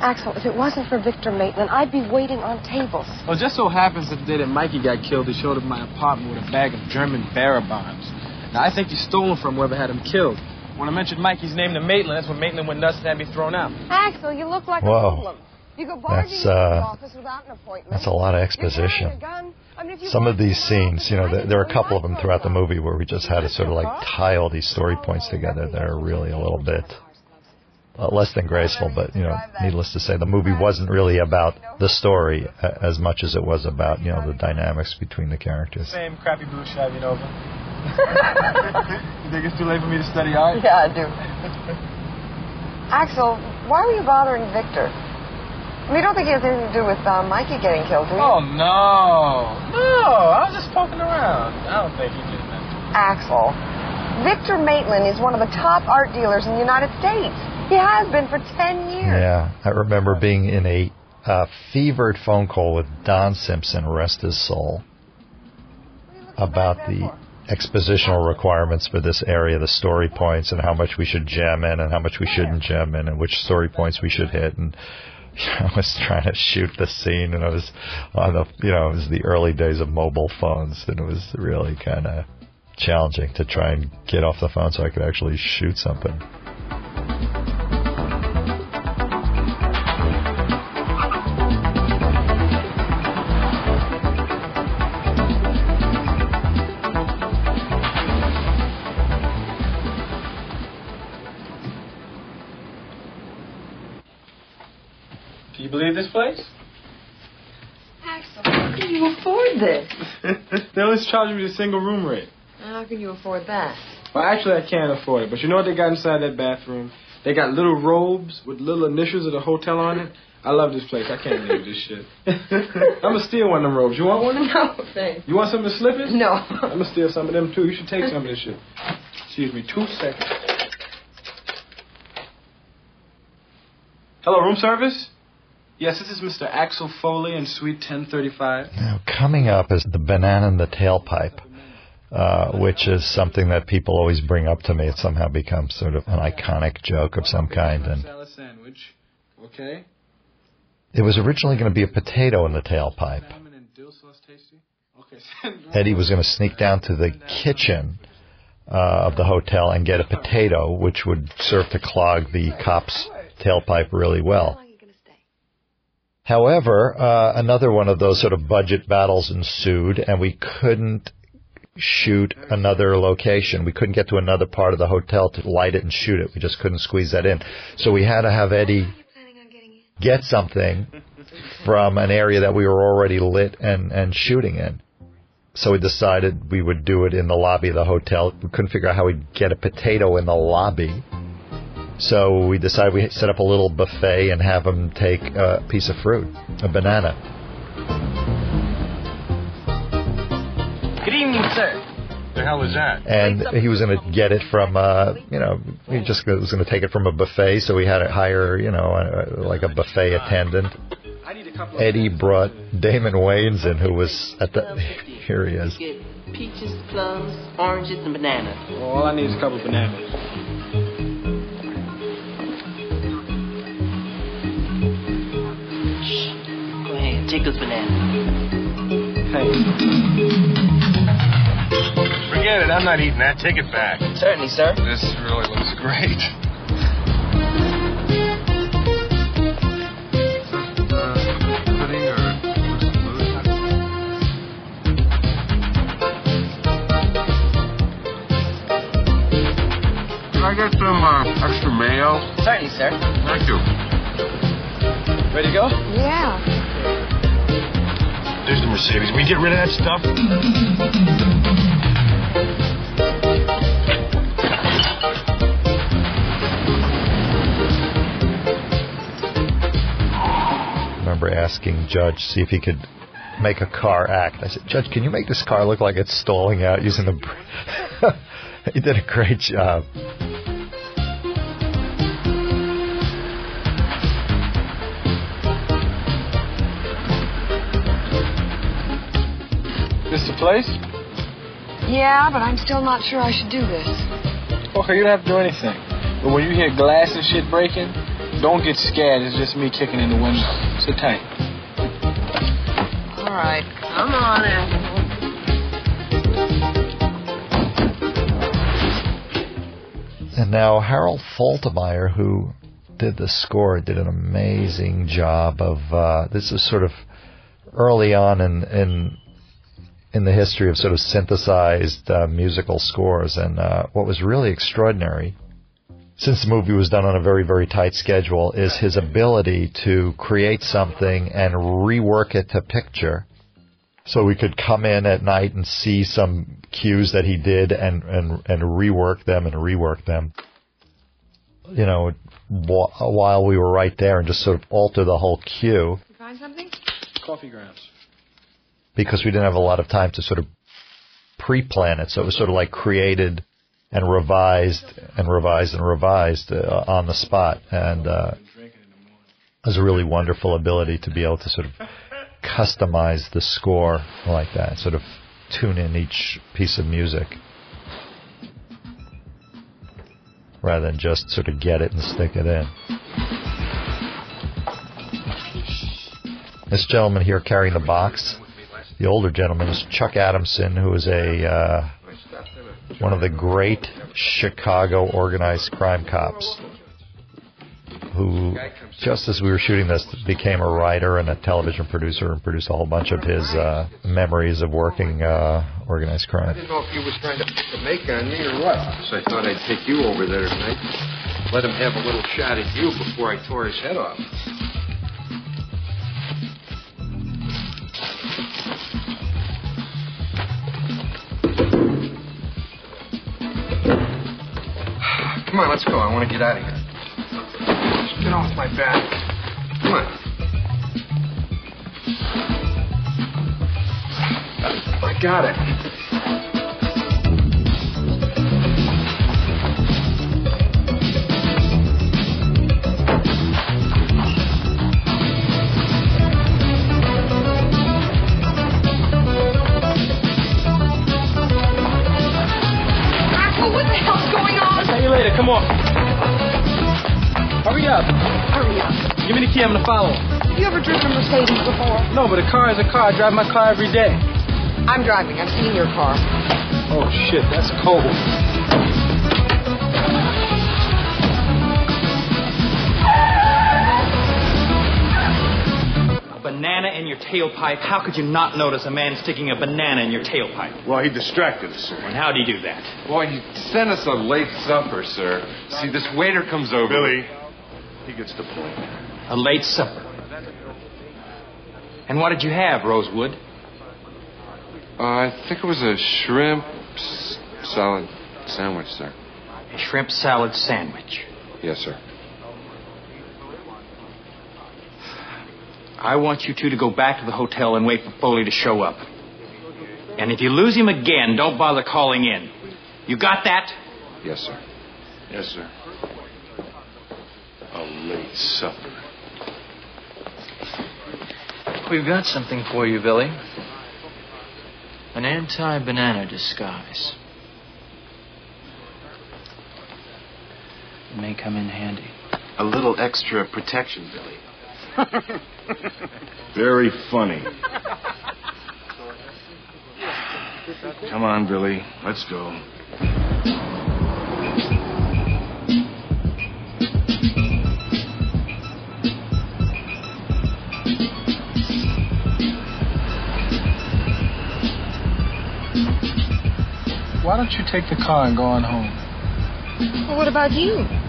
S12: Axel, if it wasn't for Victor Maitland, I'd be waiting on tables.
S2: Well, just so happens that the day that Mikey got killed, he showed up at my apartment with a bag of German bearer bonds. Now, I think he stole them from whoever had him killed. When I mentioned Mikey's name to Maitland, that's when Maitland went nuts and had me thrown out.
S12: Axel, you look like
S1: Whoa.
S12: a hoodlum. You go barging
S1: That's,
S12: into the
S1: uh,
S12: office without an appointment.
S1: That's a lot of exposition.
S12: carrying a gun. I mean,
S1: Some of these scenes, you know, there, there are a couple of them throughout the movie where we just had to sort of like tie all these story points together that are really a little bit uh, less than graceful, but you know, needless to say, the movie wasn't really about the story uh, as much as it was about you know the dynamics between the characters.
S2: Same crappy blue Chevy Nova. you think it's too late for me to study art?
S12: Yeah, I do. Axel, why were you bothering Victor? I mean, you don't think he has anything to do with uh, Mikey getting killed, do you?
S2: Oh, no. No, I was just poking around. I don't think he did that.
S12: Axel, Victor Maitland is one of the top art dealers in the United States. He has been for 10 years.
S1: Yeah, I remember being in a uh, fevered phone call with Don Simpson, rest his soul, about the expositional requirements for this area, the story points, and how much we should gem in and how much we shouldn't gem in, and which story points we should hit. And I was trying to shoot the scene, and I was on the, you know, it was the early days of mobile phones, and it was really kind of challenging to try and get off the phone so I could actually shoot something.
S2: They only charging me the single room rate.
S12: How can you afford that?
S2: Well, actually, I can't afford it. But you know what they got inside that bathroom? They got little robes with little initials of the hotel on it. I love this place. I can't believe this shit. I'm gonna steal one of them robes. You want one? Of them?
S12: No, thanks.
S2: You want some of the slippers?
S12: No.
S2: I'm gonna steal some of them too. You should take some of this shit. Excuse me, two seconds. Hello, room service? Yes, this is Mr. Axel Foley in Suite 1035.
S1: Now, coming up is the banana in the tailpipe, uh, which is something that people always bring up to me. It somehow becomes sort of an iconic joke of some kind. And
S2: sandwich. Okay.
S1: it was originally going to be a potato in the tailpipe.
S2: Lemon and dill sauce tasty. Okay.
S1: Eddie was going to sneak down to the kitchen uh, of the hotel and get a potato, which would serve to clog the cop's tailpipe really well. However, uh, another one of those sort of budget battles ensued, and we couldn't shoot another location. We couldn't get to another part of the hotel to light it and shoot it. We just couldn't squeeze that in. So we had to have Eddie get something from an area that we were already lit and, and shooting in. So we decided we would do it in the lobby of the hotel. We couldn't figure out how we'd get a potato in the lobby. So we decided we set up a little buffet and have them take a piece of fruit, a banana.
S14: Good evening, sir.
S13: The hell is that?
S1: And he was going to get it from, uh, you know, he just was going to take it from a buffet. So we had to hire, you know, uh, like a buffet attendant.
S2: I need to
S1: Eddie brought Damon Wayans in, who was at the. Here he is.
S14: Peaches, plums, oranges, and bananas.
S2: Well, all I need is a couple of bananas.
S14: Go ahead, take those
S3: Forget it. I'm not eating that. Take it back.
S14: Certainly, sir.
S3: This really looks great.
S13: Can I get some uh, extra mayo?
S14: Certainly, sir.
S13: Thank you.
S2: Ready to go?
S12: Yeah.
S3: There's the Mercedes. We get rid of that stuff.
S1: remember asking Judge see if he could make a car act. I said, Judge, can you make this car look like it's stalling out using the? br-" he did a great job.
S2: Place?
S12: Yeah, but I'm still not sure I should do this.
S2: Okay, you don't have to do anything. But when you hear glass and shit breaking, don't get scared. It's just me kicking in the window. Sit tight.
S12: All right. Come on, Angela.
S1: And now Harold Faltermeyer, who did the score, did an amazing job of. Uh, this is sort of early on in in in the history of sort of synthesized uh, musical scores, and uh, what was really extraordinary, since the movie was done on a very very tight schedule, is his ability to create something and rework it to picture. So we could come in at night and see some cues that he did and, and, and rework them and rework them. You know, while we were right there and just sort of alter the whole cue
S12: You find something?
S2: Coffee grounds.
S1: Because we didn't have a lot of time to sort of pre-plan it. So it was sort of like created and revised and revised and revised uh, on the spot. And uh, it was a really wonderful ability to be able to sort of customize the score like that, sort of tune in each piece of music rather than just sort of get it and stick it in. This gentleman here carrying the box, the older gentleman, is Chuck Adamson, who is a uh, one of the great Chicago organized crime cops. Who, just as we were shooting this, became a writer and a television producer and produced a whole bunch of his uh, memories of working uh, organized crime.
S13: I didn't know if you was trying to pick a make on me or what. So I thought I'd take you over there tonight. Let him have a little shot at you before I tore his head off. Come on, let's go. I want to get out of here. Get off my back. Come on. I got it.
S2: Come on. Hurry up.
S12: Hurry up.
S2: Give me the key. I'm gonna follow.
S12: Have you ever driven a Mercedes before?
S2: No, but a car is a car. I drive my car every day.
S12: I'm driving. I've seen your car.
S2: Oh shit, that's cold.
S15: Your tailpipe. How could you not notice a man sticking a banana in your tailpipe?
S3: Well, he distracted us, sir.
S15: And how do he do that?
S13: Boy, he sent us a late supper, sir. See, this waiter comes over.
S3: Billy, he gets the point.
S15: A late supper. And what did you have, Rosewood?
S13: Uh, I think it was a shrimp s- salad sandwich, sir.
S15: A shrimp salad sandwich.
S13: Yes, sir.
S15: I want you two to go back to the hotel and wait for Foley to show up. And if you lose him again, don't bother calling in. You got that?
S13: Yes, sir.
S3: Yes, sir. A late supper.
S16: we've got something for you, Billy. An anti-banana disguise. It may come in handy.
S17: A little extra protection, Billy.
S18: Very funny. Come on, Billy. Let's go.
S2: Why don't you take the car and go on home?
S12: Well, what about you?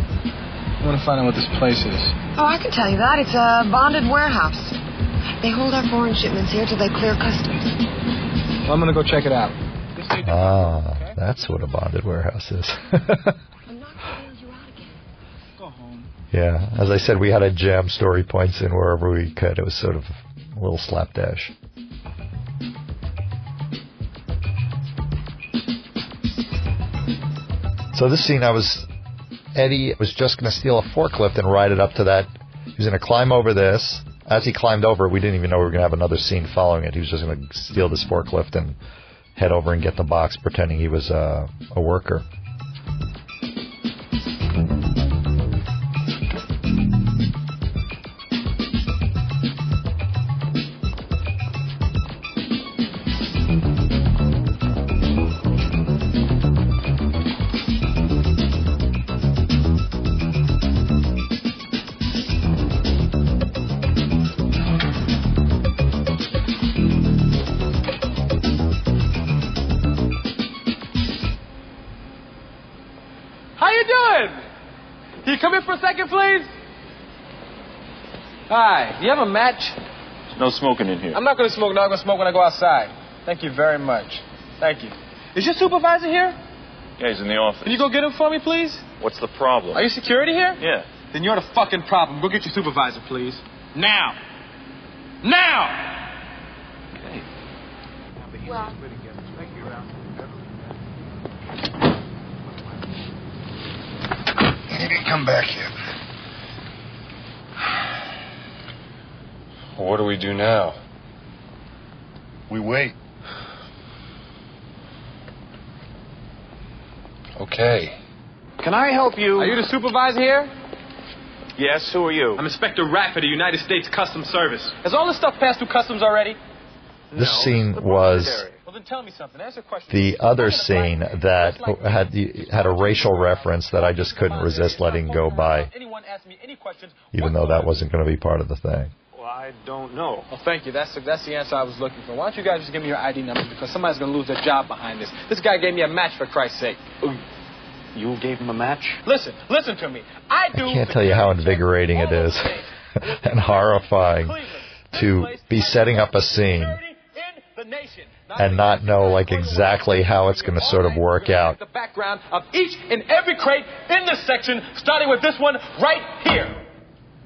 S2: I want to find out what this place is.
S12: Oh, I can tell you that. It's a bonded warehouse. They hold our foreign shipments here till they clear customs.
S2: Well, I'm going to go check it out.
S1: Ah, that's what a bonded warehouse is. yeah, as I said, we had to jam story points in wherever we could. It was sort of a little slapdash. So this scene, I was Eddie was just going to steal a forklift and ride it up to that. He was going to climb over this. As he climbed over, we didn't even know we were going to have another scene following it. He was just going to steal this forklift and head over and get the box, pretending he was uh, a worker.
S2: Hi. Do you have a match?
S4: No smoking in here.
S2: I'm not going to smoke. No, I'm going to smoke when I go outside. Thank you very much. Thank you. Is your supervisor here?
S4: Yeah, he's in the office.
S2: Can you go get him for me, please?
S4: What's the problem?
S2: Are you security here?
S4: Yeah.
S2: Then you're the fucking problem. Go get your supervisor, please. Now. Now! Okay.
S12: Well,
S18: He come back yet.
S13: What do we do now?
S18: We wait.
S13: Okay.
S2: Can I help you? Are you the supervisor here?
S4: Yes, who are you?
S2: I'm Inspector Rafford the United States Customs Service. Has all this stuff passed through customs already?
S1: This scene was
S2: Well, then tell me something. A question.
S1: the other scene that had had a racial reference that I just couldn't resist letting go by,
S2: Anyone ask me any questions?
S1: even though that wasn't going to be part of the thing.
S2: Well, I don't know. Well, thank you. That's the, that's the answer I was looking for. Why don't you guys just give me your ID number because somebody's going to lose their job behind this. This guy gave me a match for Christ's sake.
S16: You gave him a match?
S2: Listen, listen to me. I do.
S1: I can't tell you how invigorating it is and horrifying to be setting up a scene and not know like exactly how it's going to sort of work out.
S2: The background of each and every crate in this section, starting with this one right here.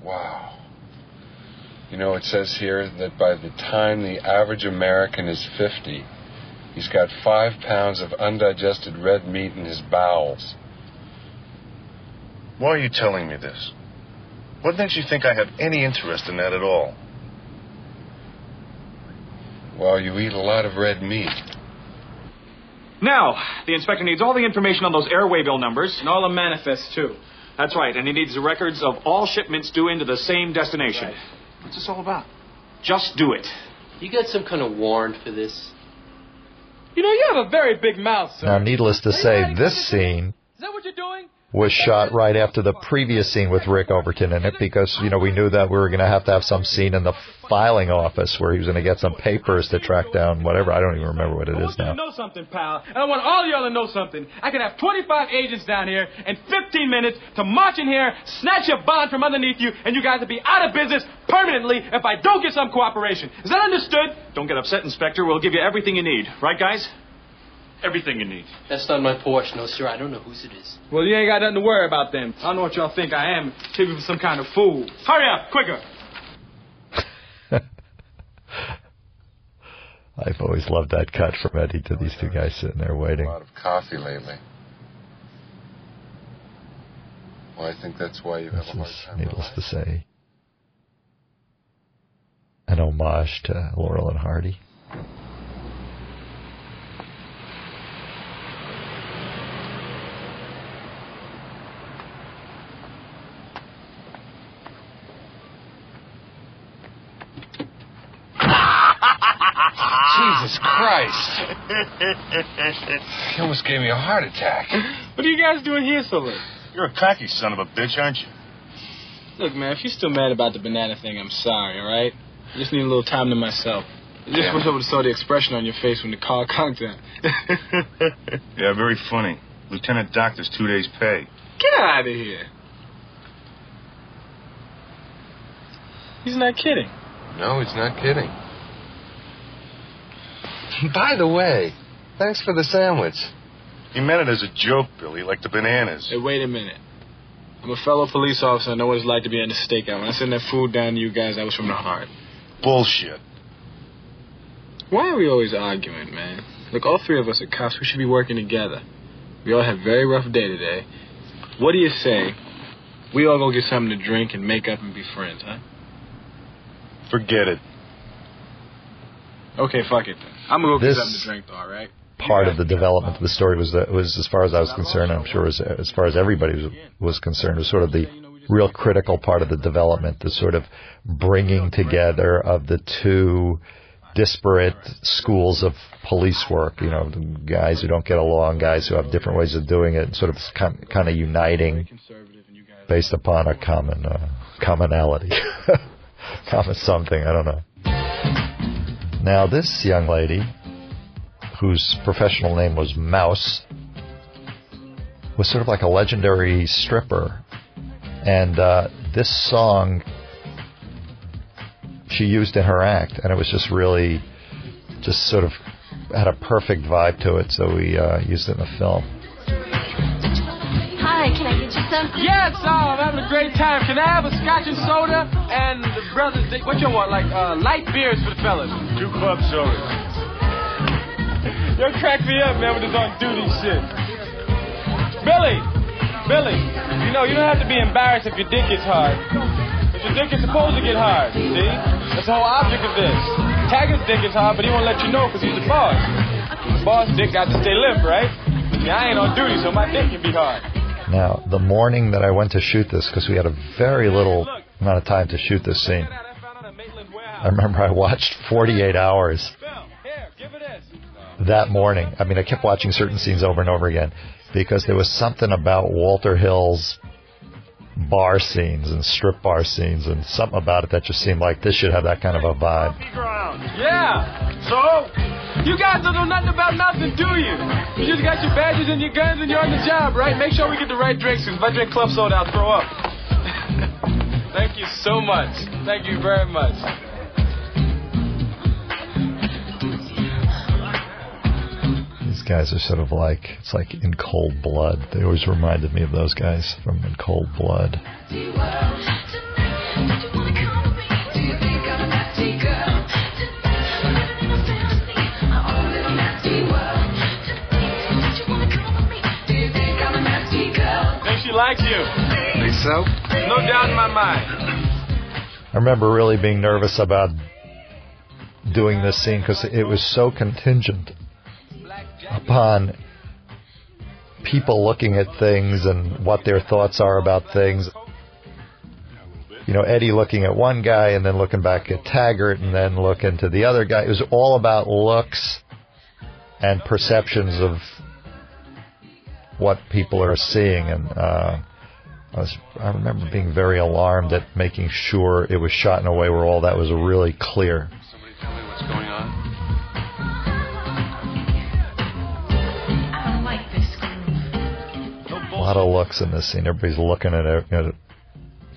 S13: Wow. You know, it says here that by the time the average American is 50, he's got five pounds of undigested red meat in his bowels.
S18: Why are you telling me this? What makes you think I have any interest in that at all?
S13: Well, you eat a lot of red meat.
S19: Now, the inspector needs all the information on those airway bill numbers.
S2: And all the manifests, too.
S19: That's right, and he needs the records of all shipments due into the same destination.
S16: What's this all about?
S19: Just do it.
S14: You got some kind of warrant for this?
S2: You know, you have a very big mouth, sir.
S1: Now, needless to say, this scene
S2: Is that what you're doing?
S1: Was shot right after the previous scene with Rick Overton in it because, you know, we knew that we were going to have to have some scene in the filing office where he was going to get some papers to track down whatever. I don't even remember what it
S2: I want you
S1: now.
S2: to know something, pal. And I want all of y'all to know something. I can have 25 agents down here in 15 minutes to march in here, snatch your bond from underneath you, and you guys will be out of business permanently if I don't get some cooperation. Is that understood?
S19: Don't get upset, Inspector. We'll give you everything you need. Right, guys? Everything you need.
S14: That's not my porch, no, sir. I don't know whose it is.
S2: Well, you ain't got nothing to worry about then. I don't know what y'all think I am. Take me for some kind of fool. Hurry up, quicker.
S1: I've always loved that cut from Eddie to these two guys sitting there waiting.
S13: A lot of coffee lately. Well, I think that's why you have
S1: This
S13: a hard
S1: is,
S13: time.
S1: needless to say, an homage to Laurel and Hardy.
S13: Christ. He almost gave me a heart attack.
S2: What are you guys doing here so late?
S18: You're a cocky son of a bitch, aren't you?
S2: Look, man, if you're still mad about the banana thing, I'm sorry, all right? I just need a little time to myself. I just
S13: Yeah.
S2: wish I would have saw the expression on your face when the car conked out.
S18: Yeah, very funny. Lieutenant Doctor's two days' pay.
S2: Get out of here. He's not kidding.
S13: No, he's not kidding. By the way, thanks for the sandwich.
S18: He meant it as a joke, Billy, like the bananas.
S2: Hey, wait a minute. I'm a fellow police officer. I know what it's like to be in a stakeout. When I sent that food down to you guys, that was from the heart.
S18: Bullshit.
S2: Why are we always arguing, man? Look, all three of us are cops. We should be working together. We all had a very rough day today. What do you say? We all go get something to drink and make up and be friends, huh?
S18: Forget it.
S2: Okay, fuck it then. I'm gonna go get
S1: This-
S2: something to drink, though, all right?
S1: Part of the development of the story was that was as far as I was concerned, I'm sure as, as far as everybody was, was concerned, was sort of the real critical part of the development, the sort of bringing together of the two disparate schools of police work. You know, the guys who don't get along, guys who have different ways of doing it, and sort of kind, kind of uniting based upon a common uh, commonality, common something. I don't know. Now, this young lady, whose professional name was Mouse, was sort of like a legendary stripper. And uh, this song she used in her act, and it was just really, just sort of had a perfect vibe to it, so we uh, used it in the film.
S2: Yes, oh, I'm having a great time. Can I have a scotch and soda and the brothers? What you want? Like uh, light beers for the fellas?
S18: Two club sodas.
S2: Yo, crack me up, man, with this on duty shit. Billy, Billy, you know you don't have to be embarrassed if your dick gets hard. But your dick is supposed to get hard. See, that's the whole object of this. Taggart's dick is hard, but he won't let you know because he's the boss. The boss dick got to stay limp, right? See, I ain't on duty, so my dick can be hard.
S1: Now, the morning that I went to shoot this, because we had a very little amount of time to shoot this scene, I remember I watched 48 hours that morning. I mean, I kept watching certain scenes over and over again because there was something about Walter Hill's bar scenes and strip bar scenes and something about it that just seemed like this should have that kind of a vibe.
S2: Yeah. So? You guys don't know nothing about nothing, do you? You just got your badges and your guns and you're on the job, right? Make sure we get the right drinks, 'cause if I drink club soda, I'll throw up. Thank you so much. Thank you very much.
S1: Guys are sort of like, it's like in cold blood. They always reminded me of those guys from In Cold Blood.
S2: Think she likes you.
S13: Think so?
S2: No doubt in my mind.
S1: I remember really being nervous about doing this scene because it was so contingent upon people looking at things and what their thoughts are about things. You know, Eddie looking at one guy and then looking back at Taggart and then looking to the other guy. It was all about looks and perceptions of what people are seeing. And uh, I was, I remember being very alarmed at making sure it was shot in a way where all that was really clear.
S17: What's going on?
S1: Lot of looks in this scene. Everybody's looking at it.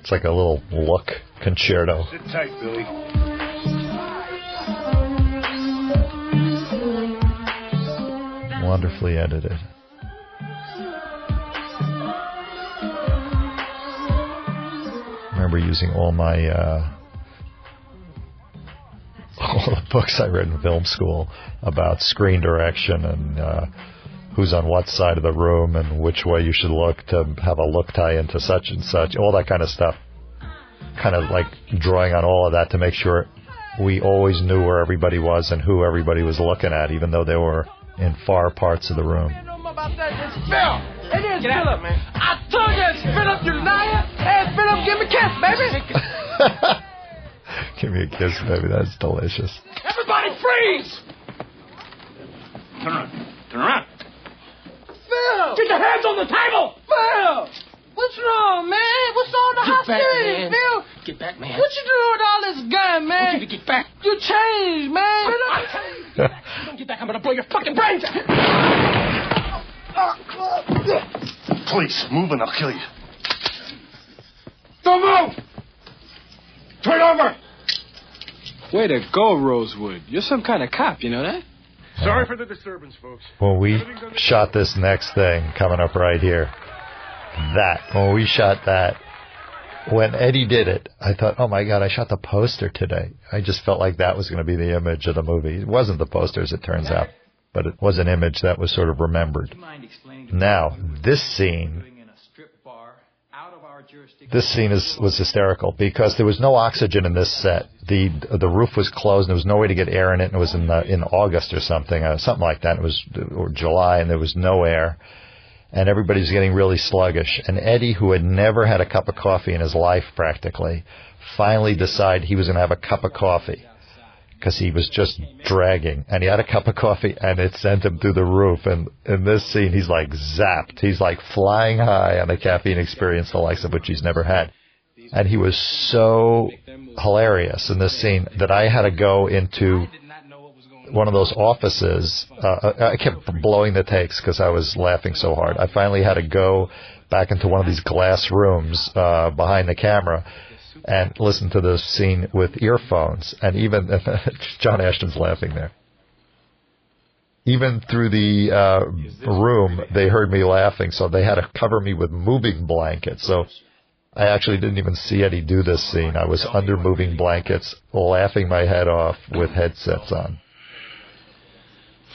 S1: It's like a little look concerto.
S18: Sit tight, Billy.
S1: Wonderfully edited. Remember using all my uh, all the books I read in film school about screen direction and uh, who's on what side of the room and which way you should look to have a look tie into such and such, all that kind of stuff. Kind of like drawing on all of that to make sure we always knew where everybody was and who everybody was looking at, even though they were in far parts of the room.
S3: about that. It's Phil. It is Philip, man. I told you it's Philip, you liar. Hey, Philip, give me a kiss, baby.
S1: Give me a kiss, baby. That's delicious.
S3: Everybody freeze.
S4: Turn around. Turn around.
S3: Phil. Get your hands on the table. Phil. What's wrong, man? What's all the
S14: Get back,
S3: hostility,
S14: man.
S3: Phil?
S14: Get back, man.
S3: What you doing with all this gun, man?
S14: you to get back.
S3: You changed, man.
S14: You don't get back, I'm gonna blow your fucking brains out.
S18: Please, move and I'll kill you.
S3: Don't move.
S18: Turn over!
S2: Way to go, Rosewood. You're some kind of cop, you know that?
S18: Sorry for the disturbance, folks.
S1: When we shot this next thing coming up right here, that, when we shot that, when Eddie did it, I thought, oh my God, I shot the poster today. I just felt like that was going to be the image of the movie. It wasn't the poster, as it turns out, but it was an image that was sort of remembered. Now, this scene, this scene is, was hysterical because there was no oxygen in this set. The the roof was closed. And there was no way to get air in it. And it was in the, in August or something, uh, something like that. It was or July, and there was no air, and everybody's getting really sluggish. And Eddie, who had never had a cup of coffee in his life practically, finally decided he was going to have a cup of coffee because he was just dragging. And he had a cup of coffee, and it sent him through the roof. And in this scene, he's like zapped. He's like flying high on a caffeine experience, the likes of which he's never had. And he was so hilarious in this scene that I had to go into one of those offices. Uh, I kept blowing the takes because I was laughing so hard. I finally had to go back into one of these glass rooms uh, behind the camera and listen to this scene with earphones. And even John Ashton's laughing there. Even through the uh, room, they heard me laughing, so they had to cover me with moving blankets. So I actually didn't even see Eddie do this scene. I was under moving blankets, laughing my head off with headsets on.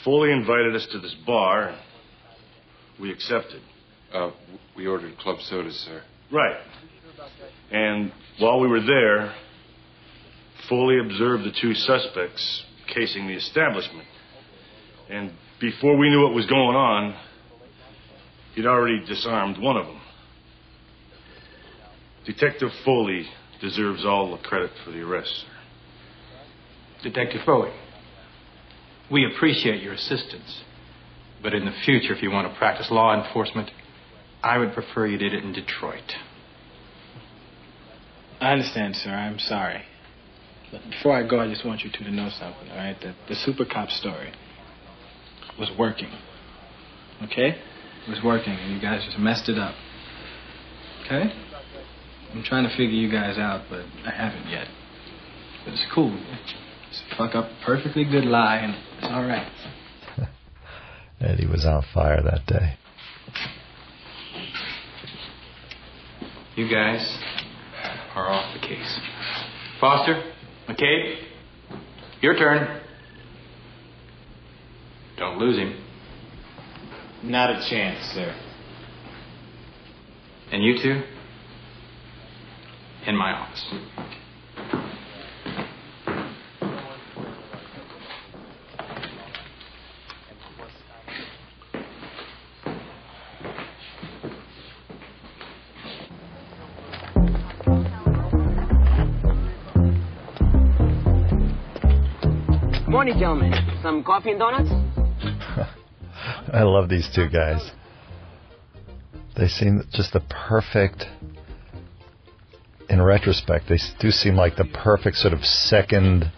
S18: Foley invited us to this bar. We accepted.
S13: Uh, we ordered club sodas, sir.
S18: Right. And while we were there, Foley observed the two suspects casing the establishment. And before we knew what was going on, he'd already disarmed one of them. Detective Foley deserves all the credit for the arrest, sir.
S15: Detective Foley, we appreciate your assistance. But in the future, if you want to practice law enforcement, I would prefer you did it in Detroit.
S2: I understand, sir. I'm sorry. But before I go, I just want you two to know something, all right? That the super cop story was working. Okay? It was working, and you guys just messed it up. Okay? I'm trying to figure you guys out, but I haven't yet. But it's cool. Just fuck up perfectly good lie, and it's all right.
S1: Eddie was on fire that day.
S15: You guys are off the case. Foster, McCabe, your turn. Don't lose him.
S2: Not a chance, sir.
S15: And you two, in my office.
S20: Morning, gentlemen. Some coffee and donuts?
S1: I love these two guys. They seem just the perfect. In retrospect, they do seem like the perfect sort of second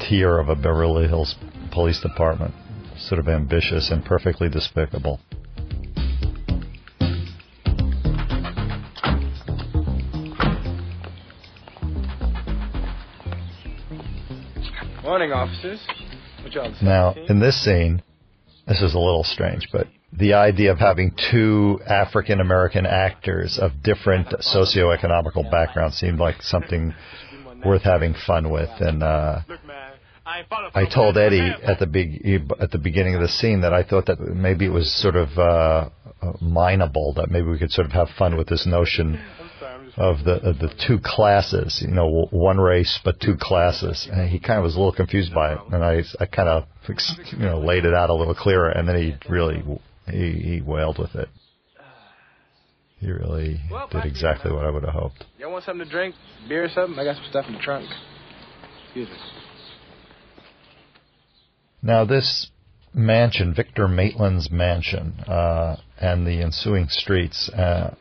S1: tier of a Beverly Hills Police Department. Sort of ambitious and perfectly despicable.
S2: Morning, officers. What
S1: Now, in this scene, this is a little strange, but the idea of having two African American actors of different socioeconomical backgrounds seemed like something worth having fun with. And uh, I told Eddie at the big at the beginning of the scene that I thought that maybe it was sort of uh, mineable, that maybe we could sort of have fun with this notion of the of the two classes. You know, one race but two classes. And he kind of was a little confused by it, and I I kind of you know laid it out a little clearer, and then he really he he wailed with it. He really did exactly what I would have hoped.
S21: Y'all want something to drink? Beer or something? I got some stuff in the trunk. Excuse me.
S1: Now, this mansion, Victor Maitland's mansion, uh, and the ensuing streets, uh,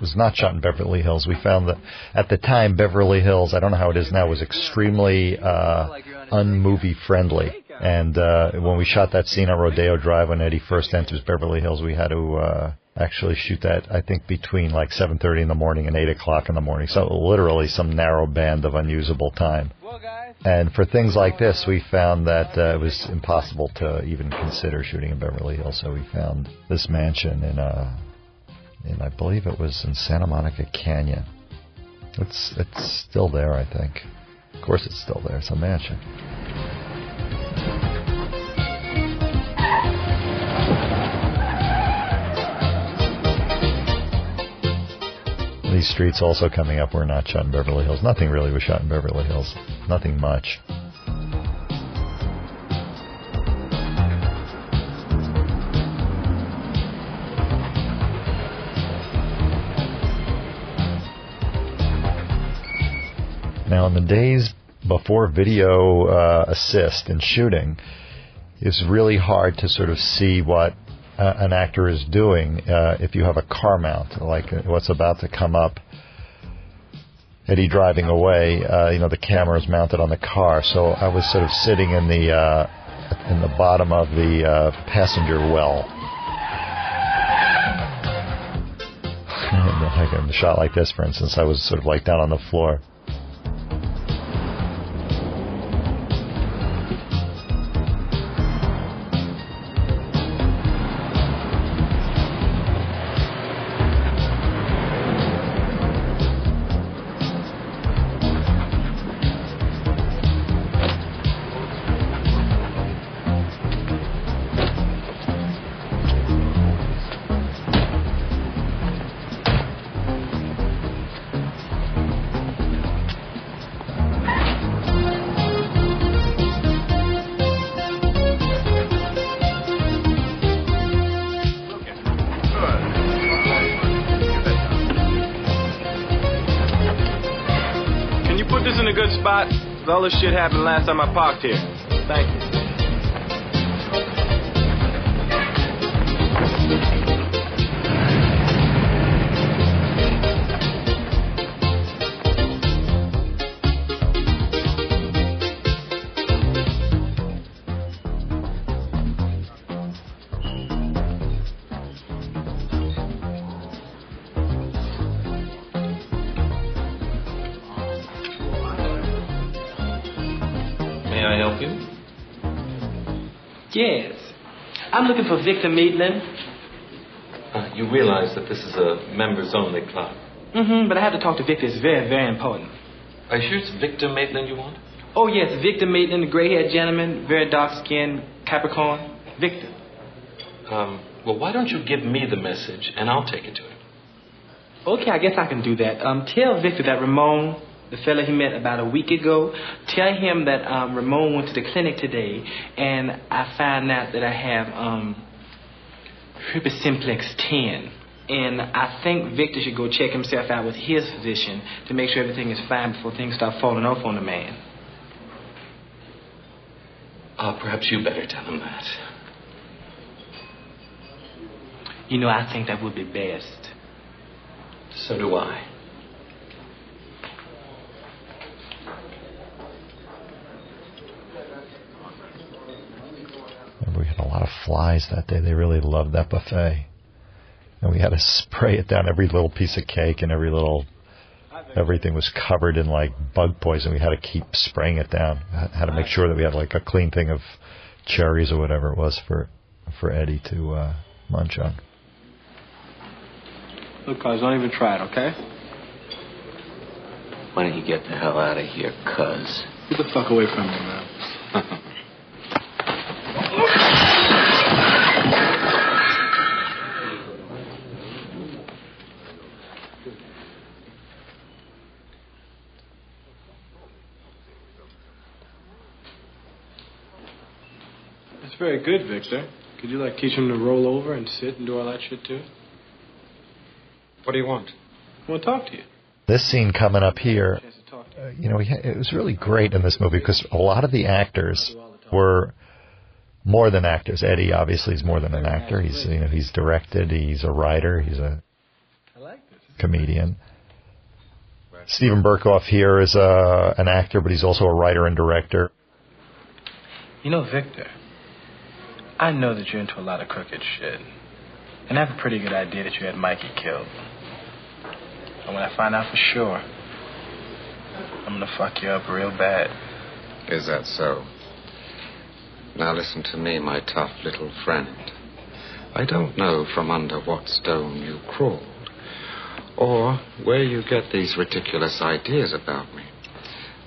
S1: was not shot in Beverly Hills. We found that at the time, Beverly Hills, I don't know how it is now, was extremely uh, unmovie friendly. And uh, when we shot that scene on Rodeo Drive when Eddie first enters Beverly Hills, we had to uh, actually shoot that I think between like 7:30 in the morning and 8 o'clock in the morning. So literally some narrow band of unusable time. And for things like this, we found that uh, it was impossible to even consider shooting in Beverly Hills. So we found this mansion in uh, in I believe it was in Santa Monica Canyon. It's it's still there, I think. Of course, it's still there. It's a mansion. These streets also coming up were not shot in Beverly Hills. Nothing really was shot in Beverly Hills. Nothing much. Now, in the days before video uh, assist in shooting, it's really hard to sort of see what uh, an actor is doing uh, if you have a car mount, like uh, what's about to come up. Eddie driving away, uh, you know, the camera is mounted on the car, so I was sort of sitting in the uh, in the bottom of the passenger well. in shot like this, for instance, I was sort of like down on the floor.
S21: In a good spot? All this shit happened last time I parked here. Thank you.
S2: I'm looking for Victor Maitland.
S7: Uh, you realize that this is a members only club.
S2: Mm-hmm, but I have to talk to Victor. It's very, very important.
S7: Are you sure it's Victor Maitland you want?
S2: Oh, yes, Victor Maitland, the gray-haired gentleman, very dark-skinned, Capricorn. Victor.
S7: Um, well, why don't you give me the message and I'll take it to him?
S2: Okay, I guess I can do that. Um, tell Victor that Ramon, the fella he met about a week ago, tell him that um, Ramon went to the clinic today and I found out that I have um, herpes simplex 10. And I think Victor should go check himself out with his physician to make sure everything is fine before things start falling off on the man.
S7: Uh, perhaps you better tell him that.
S2: You know, I think that would be best.
S7: So do I.
S1: Remember, we had a lot of flies that day. They really loved that buffet. And we had to spray it down every little piece of cake and every little everything was covered in like bug poison. We had to keep spraying it down. Had to make sure that we had like a clean thing of cherries or whatever it was for for Eddie to uh, munch on.
S21: Look, guys, don't even try it, okay?
S22: Why don't you get the hell out of here, cuz?
S21: Get the fuck away from me, man.
S2: That's very good, Victor. Could you, like, teach him to roll over and sit and do all that shit, too?
S23: What do you want?
S2: I want to talk to you.
S1: This scene coming up here, uh, you know, we ha- it was really great in this movie because a lot of the actors were more than actors. Eddie obviously is more than an actor. He's you know he's directed. He's a writer. He's a comedian. Steven Berkoff here is a, an actor, but he's also a writer and director.
S2: You know, Victor, I know that you're into a lot of crooked shit. And I have a pretty good idea that you had Mikey killed. And when I find out for sure, I'm gonna fuck you up real bad.
S23: Is that so? Now listen to me, my tough little friend. I don't know from under what stone you crawled, or where you get these ridiculous ideas about me.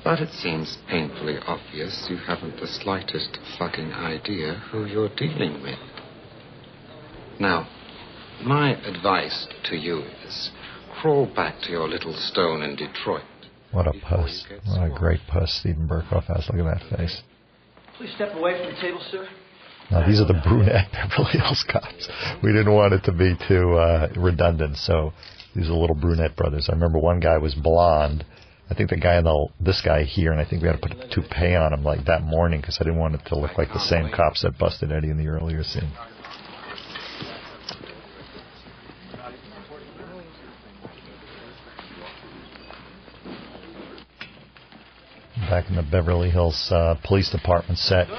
S23: But it seems painfully obvious you haven't the slightest fucking idea who you're dealing with. Now, my advice to you is crawl back to your little stone in Detroit.
S1: What a puss! What a great puss Steven Berkoff has. Look at that face.
S15: Please step away from the table, sir.
S1: Now these are the brunette Beverly Hills cops. We didn't want it to be too uh, redundant, so these are little brunette brothers. I remember one guy was blonde. I think the guy in the this guy here, and I think we had to put a toupee on him like that morning because I didn't want it to look like the same cops that busted Eddie in the earlier scene. Back in the Beverly Hills uh, Police Department set.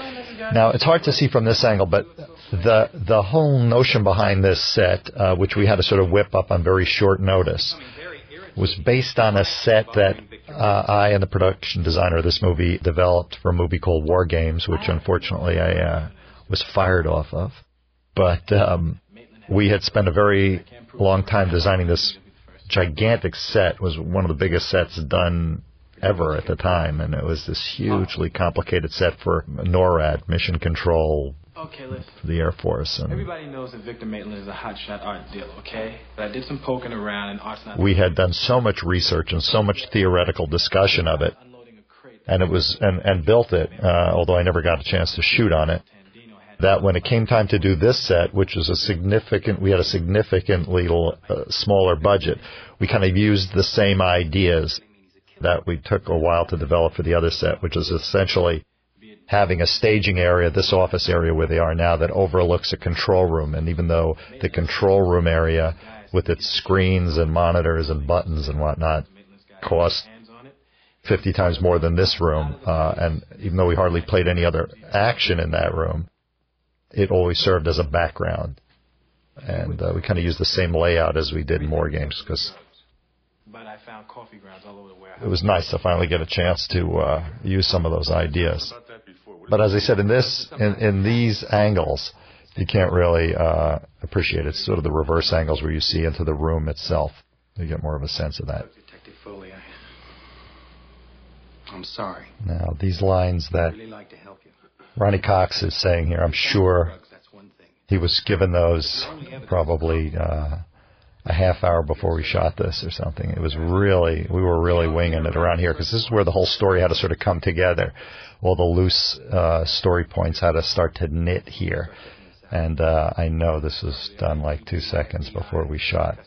S1: Now it's hard to see from this angle, but the the whole notion behind this set, uh, which we had to sort of whip up on very short notice, was based on a set that uh, I and the production designer of this movie developed for a movie called War Games, which unfortunately I uh, was fired off of. But um, we had spent a very long time designing this gigantic set. It was one of the biggest sets done ever at the time, and it was this hugely complicated set for NORAD, Mission Control,
S2: Okay, listen.
S1: for the Air Force. And
S2: Everybody knows that Victor Maitland is a hotshot art dealer, okay? But I did some poking around, and art's not.
S1: we had done so much research and so much theoretical discussion of it, and it was and and built it. Uh, although I never got a chance to shoot on it. That when it came time to do this set, which was a significant, we had a significantly uh, smaller budget. We kind of used the same ideas that we took a while to develop for the other set, which is essentially having a staging area, this office area where they are now, that overlooks a control room. And even though the control room area, with its screens and monitors and buttons and whatnot, cost 50 times more than this room, uh, and even though we hardly played any other action in that room, it always served as a background. And uh, we kind of used the same layout as we did in War Games because
S2: But I found coffee grounds all over the warehouse.
S1: it was nice to finally get a chance to uh, use some of those ideas. But as I said, in this, in, in these angles, you can't really uh, appreciate it. It's sort of the reverse angles where you see into the room itself. You get more of a sense of that.
S14: Detective Foley, I... I'm sorry.
S1: Now, these lines that
S14: really like to help you.
S1: Ronny Cox is saying here, I'm sure he was given those probably uh, a half hour before we shot this or something. It was really, we were really winging it around here because this is where the whole story had to sort of come together. All the loose uh, story points had to start to knit here. And uh, I know this was done like two seconds before we shot.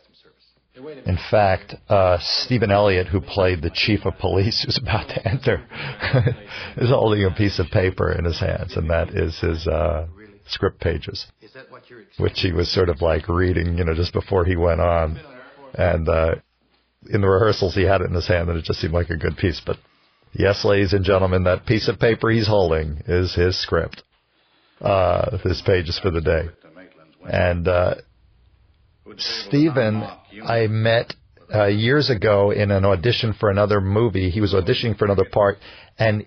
S1: In fact, uh, Stephen Elliott, who played the chief of police who's about to enter, is holding a piece of paper in his hands, and that is his uh, script pages, which he was sort of like reading, you know, just before he went on. And uh, in the rehearsals, he had it in his hand, and it just seemed like a good piece. But yes, ladies and gentlemen, that piece of paper he's holding is his script, uh, his pages for the day. And uh, Stephen, I met uh, years ago in an audition for another movie. He was auditioning for another part, and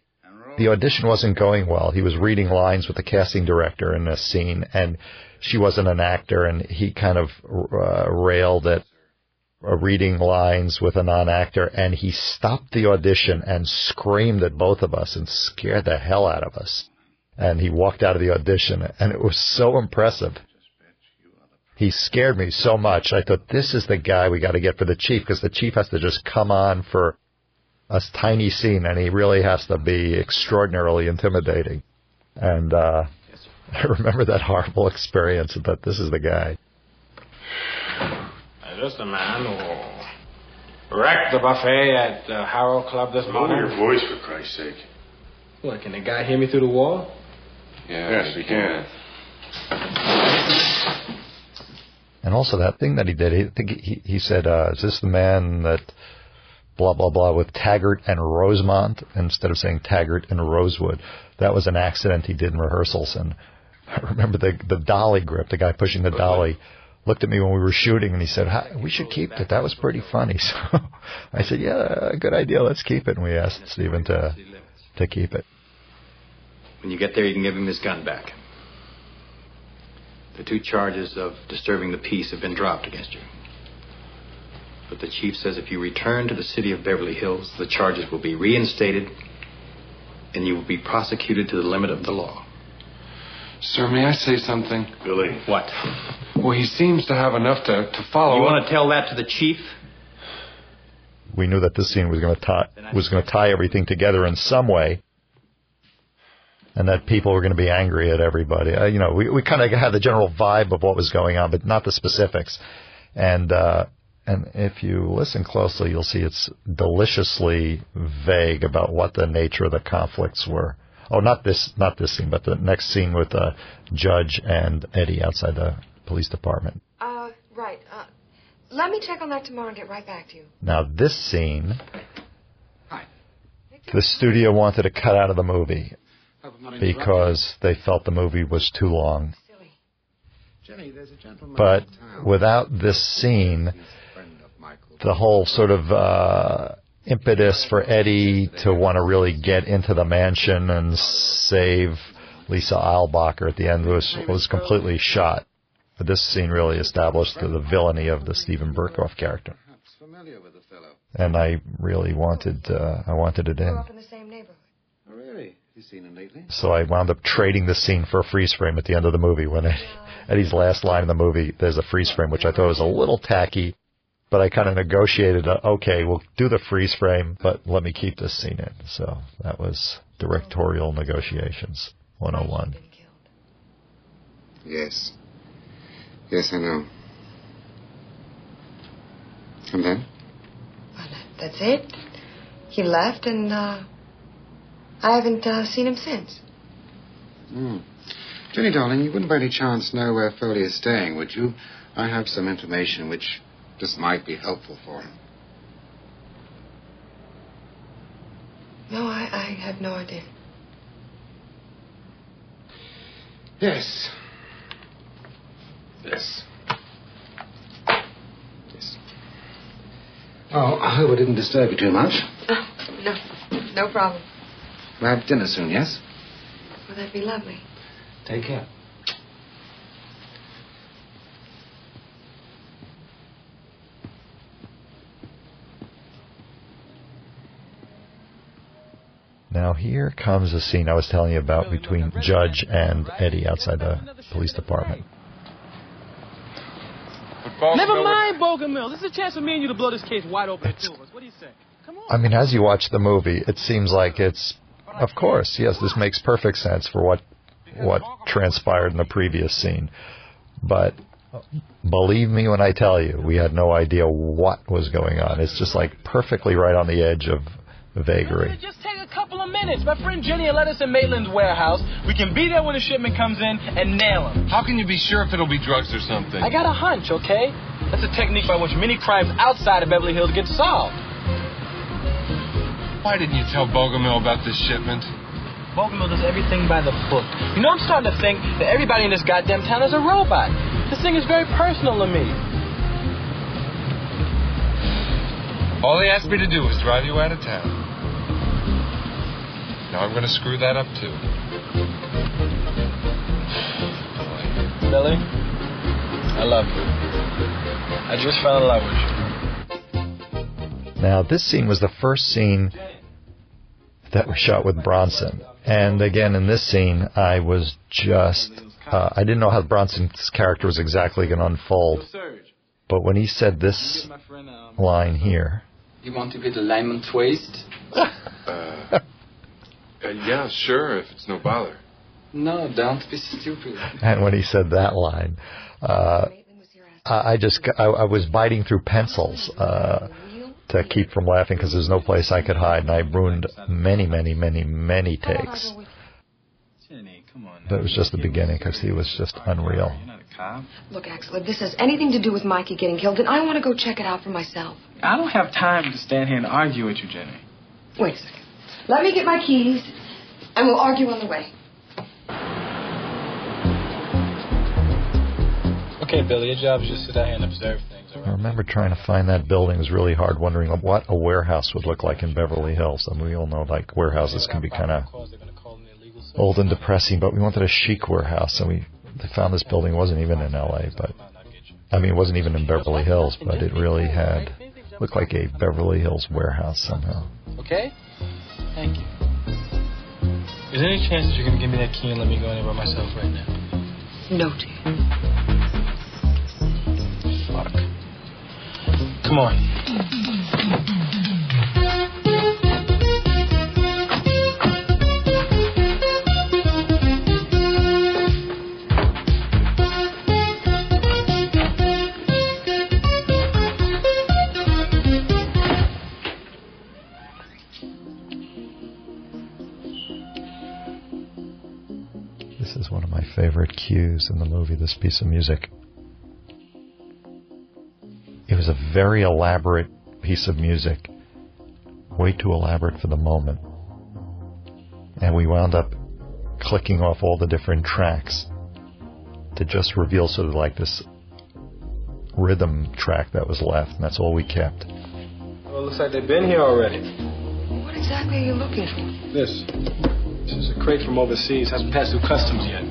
S1: the audition wasn't going well. He was reading lines with the casting director in a scene, and she wasn't an actor, and he kind of uh, railed at uh, reading lines with a non-actor, and he stopped the audition and screamed at both of us and scared the hell out of us. And he walked out of the audition, and it was so impressive he scared me so much. I thought this is the guy we got to get for the chief because the chief has to just come on for a tiny scene, and he really has to be extraordinarily intimidating. And uh, I remember that horrible experience. But this is the guy.
S18: Is this the man who wrecked the buffet at the Harrow Club this morning?
S13: Lower your voice, for Christ's sake.
S24: What, can the guy hear me through the wall?
S13: Yeah, yes, he can.
S1: And also that thing that he did, I think he, he said, uh, is this the man that blah, blah, blah with Taggart and Rosemont instead of saying Taggart and Rosewood? That was an accident he did in rehearsals. And I remember the, the dolly grip, the guy pushing the dolly looked at me when we were shooting and he said, we should keep it. That was pretty funny. So I said, yeah, good idea. Let's keep it. And we asked Stephen to, to keep it.
S15: When you get there, you can give him his gun back. The two charges of disturbing the peace have been dropped against you. But the chief says if you return to the city of Beverly Hills, the charges will be reinstated and you will be prosecuted to the limit of the law.
S13: Sir, may I say something?
S25: Billy.
S15: What?
S13: Well, he seems to have enough to, to follow
S15: You
S13: up.
S15: want to tell that to the chief?
S1: We knew that this scene was going to tie was going to tie everything together in some way, and that people were going to be angry at everybody. Uh, you know, we we kind of had the general vibe of what was going on, but not the specifics. And uh, and if you listen closely, you'll see it's deliciously vague about what the nature of the conflicts were. Oh, not this, not this scene, but the next scene with the uh, judge and Eddie outside the police department.
S12: Uh, right. Uh, let me check on that tomorrow and get right back to you.
S1: Now, this scene, Hi. the studio wanted to cut out of the movie because they felt the movie was too long. Jenny, But without this scene, the whole sort of uh, impetus for Eddie to want to really get into the mansion and save Lisa Eilbacher at the end was was completely shot. But this scene really established the, the villainy of the Steven Berkoff character. And I really wanted uh, I wanted it in.
S12: Up in the same neighborhood.
S23: Oh, really? You seen him lately?
S1: So I wound up trading the scene for a freeze frame at the end of the movie. When Eddie, Eddie's last line in the movie, there's a freeze frame, which I thought was a little tacky, but I kind of negotiated. A, okay, we'll do the freeze frame, but let me keep this scene in. So that was directorial negotiations 101.
S23: Yes. Yes, I know. And then?
S12: That's it. He left, and uh, I haven't uh, seen him since.
S23: Hmm. Jenny, darling, you wouldn't by any chance know where Foley is staying, would you? I have some information which just might be helpful for him.
S12: No, I, I have no idea.
S23: Yes. Yes. Yes. Oh, I hope I didn't disturb you too much.
S12: Oh, no, no problem.
S23: We'll have dinner soon, yes?
S12: Well, that'd be lovely.
S23: Take care.
S1: Now here comes a scene I was telling you about between Judge and Eddie outside the police department.
S2: Never mind Bogomil. This is a chance for me and you to blow this case wide open at two of us. What do you say?
S1: I mean, as you watch the movie, it seems like it's, of course, yes, this makes perfect sense for what what transpired in the previous scene. But believe me when I tell you, we had no idea what was going on. It's just like perfectly right on the edge of vagary.
S2: Just take a couple of minutes. My friend Jenny will let us in Maitland's warehouse. We can be there when the shipment comes in and nail them.
S13: How can you be sure if it'll be drugs or something?
S2: I got a hunch, okay? That's a technique by which many crimes outside of Beverly Hills get solved.
S13: Why didn't you tell Bogomil about this shipment?
S2: Bogomil does everything by the book. You know, I'm starting to think that everybody in this goddamn town is a robot. This thing is very personal to me.
S13: All he asked me to do was drive you out of town. Now I'm going to screw that up too.
S2: Billy, I love you. I just fell in love with you.
S1: Now, this scene was the first scene that was shot with Bronson. And again, in this scene, I was just, uh, I didn't know how Bronson's character was exactly going to unfold. But when he said this line here,
S11: You want to get a lemon twist?
S13: Uh, yeah, sure, if it's no bother.
S11: No, don't be stupid.
S1: And when he said that line, uh, I I just I, I was biting through pencils uh, to keep from laughing because there's no place I could hide, and I ruined many, many, many, many takes. Jenny, come on. But it was just the beginning because he was just unreal.
S12: Look, Axel, if this has anything to do with Mikey getting killed, then I want to go check it out for myself.
S20: I don't have time to stand here and argue with you, Jenny.
S12: Wait a second. Let me get my keys, and we'll argue on the way.
S19: Okay, Billy, your job is just sit out here and observe things.
S1: I remember trying to find that building. It was really hard, wondering what a warehouse would look like in Beverly Hills. And we all know like warehouses can be kind of old and depressing, but we wanted a chic warehouse, and we they found this building. It wasn't even in L.A., but I mean, it wasn't even in Beverly Hills, but it really had looked like a Beverly Hills warehouse somehow.
S20: Okay? Thank you. Is there any chance that you're going to give me that key and let me go in there by myself right now?
S12: No, dear.
S20: Fuck. Come on.
S1: Cues in the movie, this piece of music. It was a very elaborate piece of music, way too elaborate for the moment. And we wound up clicking off all the different tracks to just reveal sort of like this rhythm track that was left, and that's all we kept.
S19: Well, it looks like they've been here already.
S12: What exactly are you looking for?
S19: This. This is a crate from overseas. Hasn't passed through customs yet.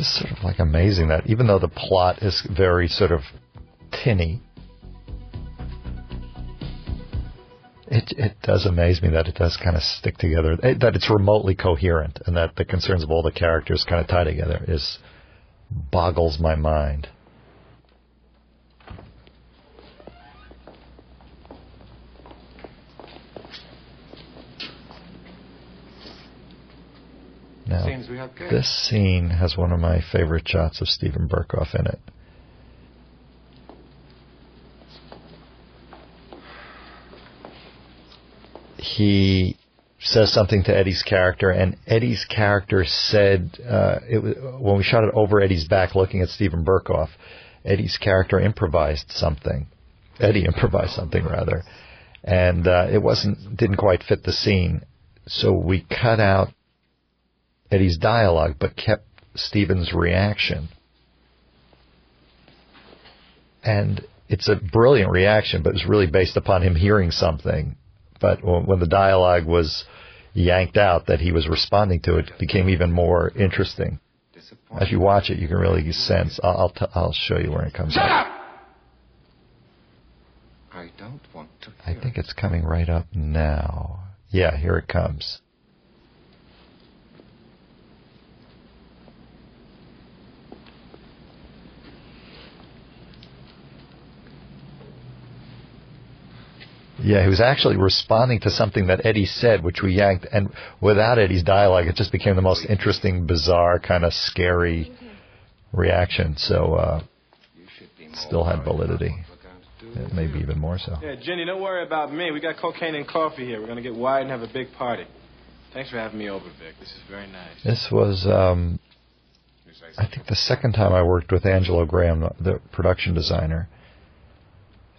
S1: Just sort of like amazing that even though the plot is very sort of tinny, it it does amaze me that it does kind of stick together, eh, that it's remotely coherent, and that the concerns of all the characters kind of tie together is boggles my mind. Now,
S11: Seems we have good.
S1: this scene has one of my favorite shots of Steven Berkoff in it. He says something to Eddie's character, and Eddie's character said, uh, it was, when we shot it over Eddie's back looking at Steven Berkoff, Eddie's character improvised something. Eddie improvised something, rather. And uh, it wasn't didn't quite fit the scene. So we cut out Eddie's dialogue, but kept Stephen's reaction. And it's a brilliant reaction, but it's really based upon him hearing something. But when the dialogue was yanked out, that he was responding to it, it became even more interesting. As you watch it, you can really sense. I'll I'll, t- I'll show you where it comes Shut up!
S11: I don't want to.
S1: I think it's coming right up now. Yeah, here it comes. Yeah, he was actually responding to something that Eddie said, which we yanked, and without Eddie's dialogue, it just became the most interesting, bizarre, kind of scary reaction. So, uh, still had validity. Maybe even more so.
S19: Yeah, Jenny, don't worry about me. We got cocaine and coffee here. We're gonna get wide and have a big party. Thanks for having me over, Vic. This is very nice.
S1: This was, um, I think, the second time I worked with Angelo Graham, the production designer.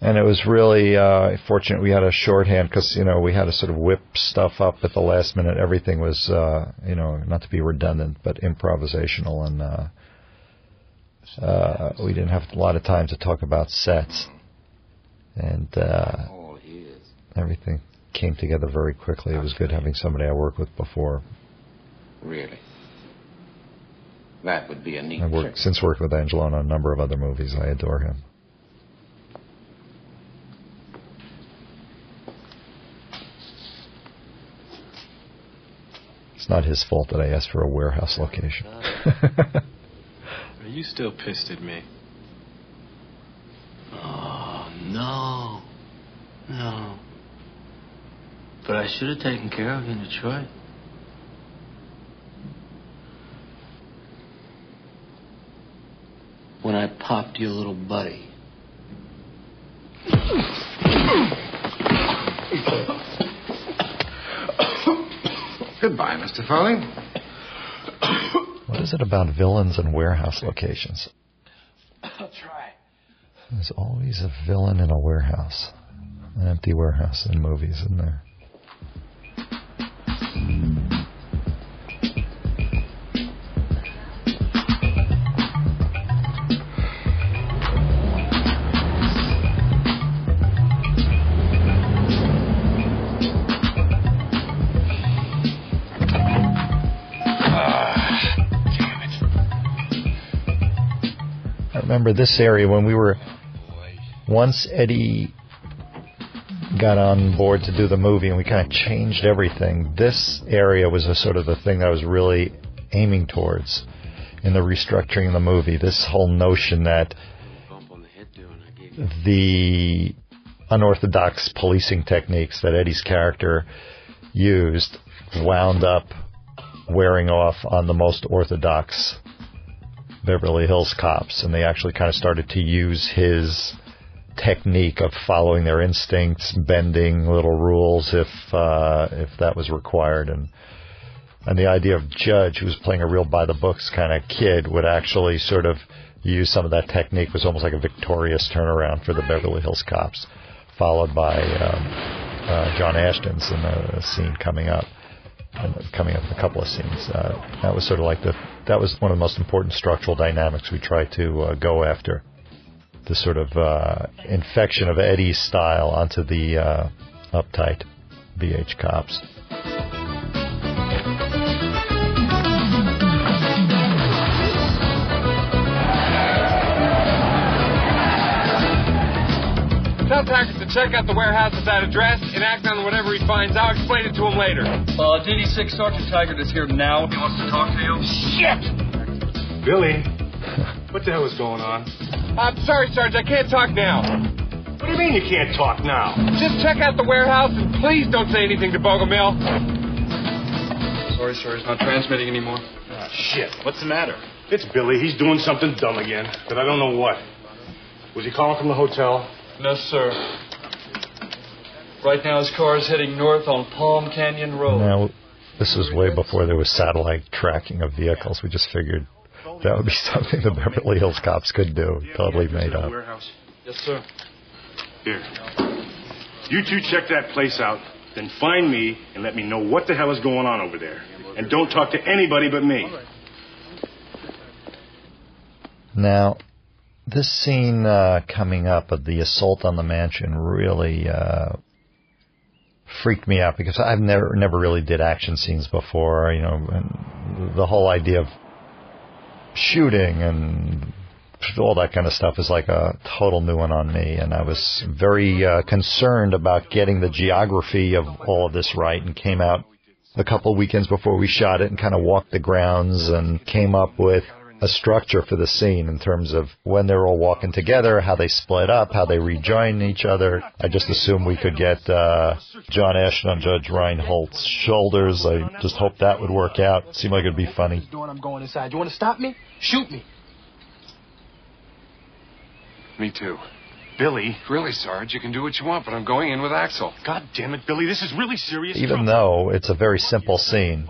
S1: And it was really uh, fortunate we had a shorthand because you know we had to sort of whip stuff up at the last minute. Everything was uh, you know not to be redundant, but improvisational, and uh, uh, we didn't have a lot of time to talk about sets and uh, everything. came together very quickly. It was good having somebody I worked with before.
S7: Really? That would be a neat
S1: worked since worked with Angelo on a number of other movies. I adore him. It's not his fault that I asked for a warehouse location.
S19: Are you still pissed at me?
S7: Oh, no. No. But I should have taken care of you in Detroit. When I popped your little buddy.
S3: Goodbye, Mr. Foley.
S1: what is it about villains and warehouse locations?
S3: I'll try.
S1: There's always a villain in a warehouse, an empty warehouse in movies, isn't there? Remember this area when we were once Eddie got on board to do the movie and we kind of changed everything. This area was a sort of the thing that I was really aiming towards in the restructuring of the movie. This whole notion that the unorthodox policing techniques that Eddie's character used wound up wearing off on the most orthodox Beverly Hills cops, and they actually kind of started to use his technique of following their instincts, bending little rules if uh, if that was required, and and the idea of Judge, who was playing a real by the books kind of kid, would actually sort of use some of that technique was almost like a victorious turnaround for the Beverly Hills cops, followed by um, uh, John Ashton's in a scene coming up coming up in a couple of scenes. Uh, that was sort of like the that was one of the most important structural dynamics we tried to uh, go after. The sort of uh, infection of Eddie's style onto the uh, uptight BH cops.
S13: Check out the warehouse at that address and act on whatever he finds I'll Explain it to him later.
S26: Uh, DD6 Sergeant Taggart is here now. He wants to talk to you.
S13: Shit!
S18: Billy, what the hell is going on?
S13: I'm sorry, Sarge. I can't talk now.
S18: What do you mean you can't talk now?
S13: Just check out the warehouse and please don't say anything to Bogomil.
S26: Sorry, sir. He's not transmitting anymore.
S18: Ah, shit. What's the matter? It's Billy. He's doing something dumb again, but I don't know what. Was he calling from the hotel?
S26: No, sir. Right now, his car is heading north on Palm Canyon Road.
S1: Now, this was way before there was satellite tracking of vehicles. We just figured that would be something the Beverly Hills cops could do. Totally made up.
S18: Warehouse.
S26: Yes, sir.
S18: Here. You two check that place out, then find me and let me know what the hell is going on over there. And don't talk to anybody but me.
S1: Now, this scene uh, coming up of the assault on the mansion really uh, freaked me out because I've never never really did action scenes before. You know, and the whole idea of shooting and all that kind of stuff is like a total new one on me. And I was very uh, concerned about getting the geography of all of this right, and came out a couple weekends before we shot it and kind of walked the grounds and came up with a structure for the scene in terms of when they're all walking together, how they split up, how they rejoin each other. I just assumed we could get uh, John Ashton on Judge Reinhold's shoulders. I just hoped that would work out. Seemed like it'd be funny.
S9: Doing, I'm going inside. You want to stop me? Shoot me.
S13: Me too. Billy. Really, Sarge, you can do what you want, but I'm going in with Axel.
S18: God damn it, Billy, this is really serious.
S1: Even though it's a very simple scene,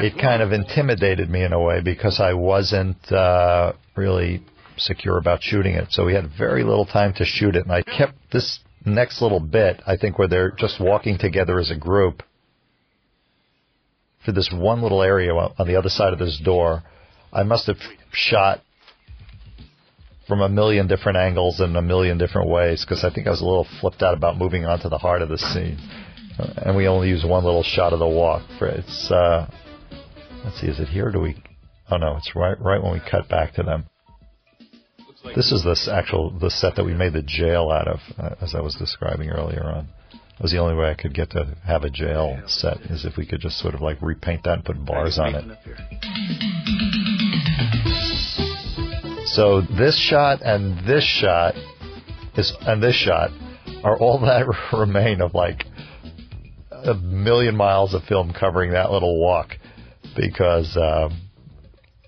S1: it kind of intimidated me in a way because I wasn't uh, really secure about shooting it. So we had very little time to shoot it, and I kept this next little bit, I think, where they're just walking together as a group for this one little area on the other side of this door. I must have shot from a million different angles and a million different ways because I think I was a little flipped out about moving on to the heart of the scene. And we only use one little shot of the walk for it's. Uh, let's see, is it here? Or do we? Oh no, it's right right when we cut back to them. This is this actual the set that we made the jail out of, uh, as I was describing earlier on. That was the only way I could get to have a jail set is if we could just sort of like repaint that and put bars on it. So this shot and this shot is and this shot are all that remain of like a million miles of film covering that little walk because um,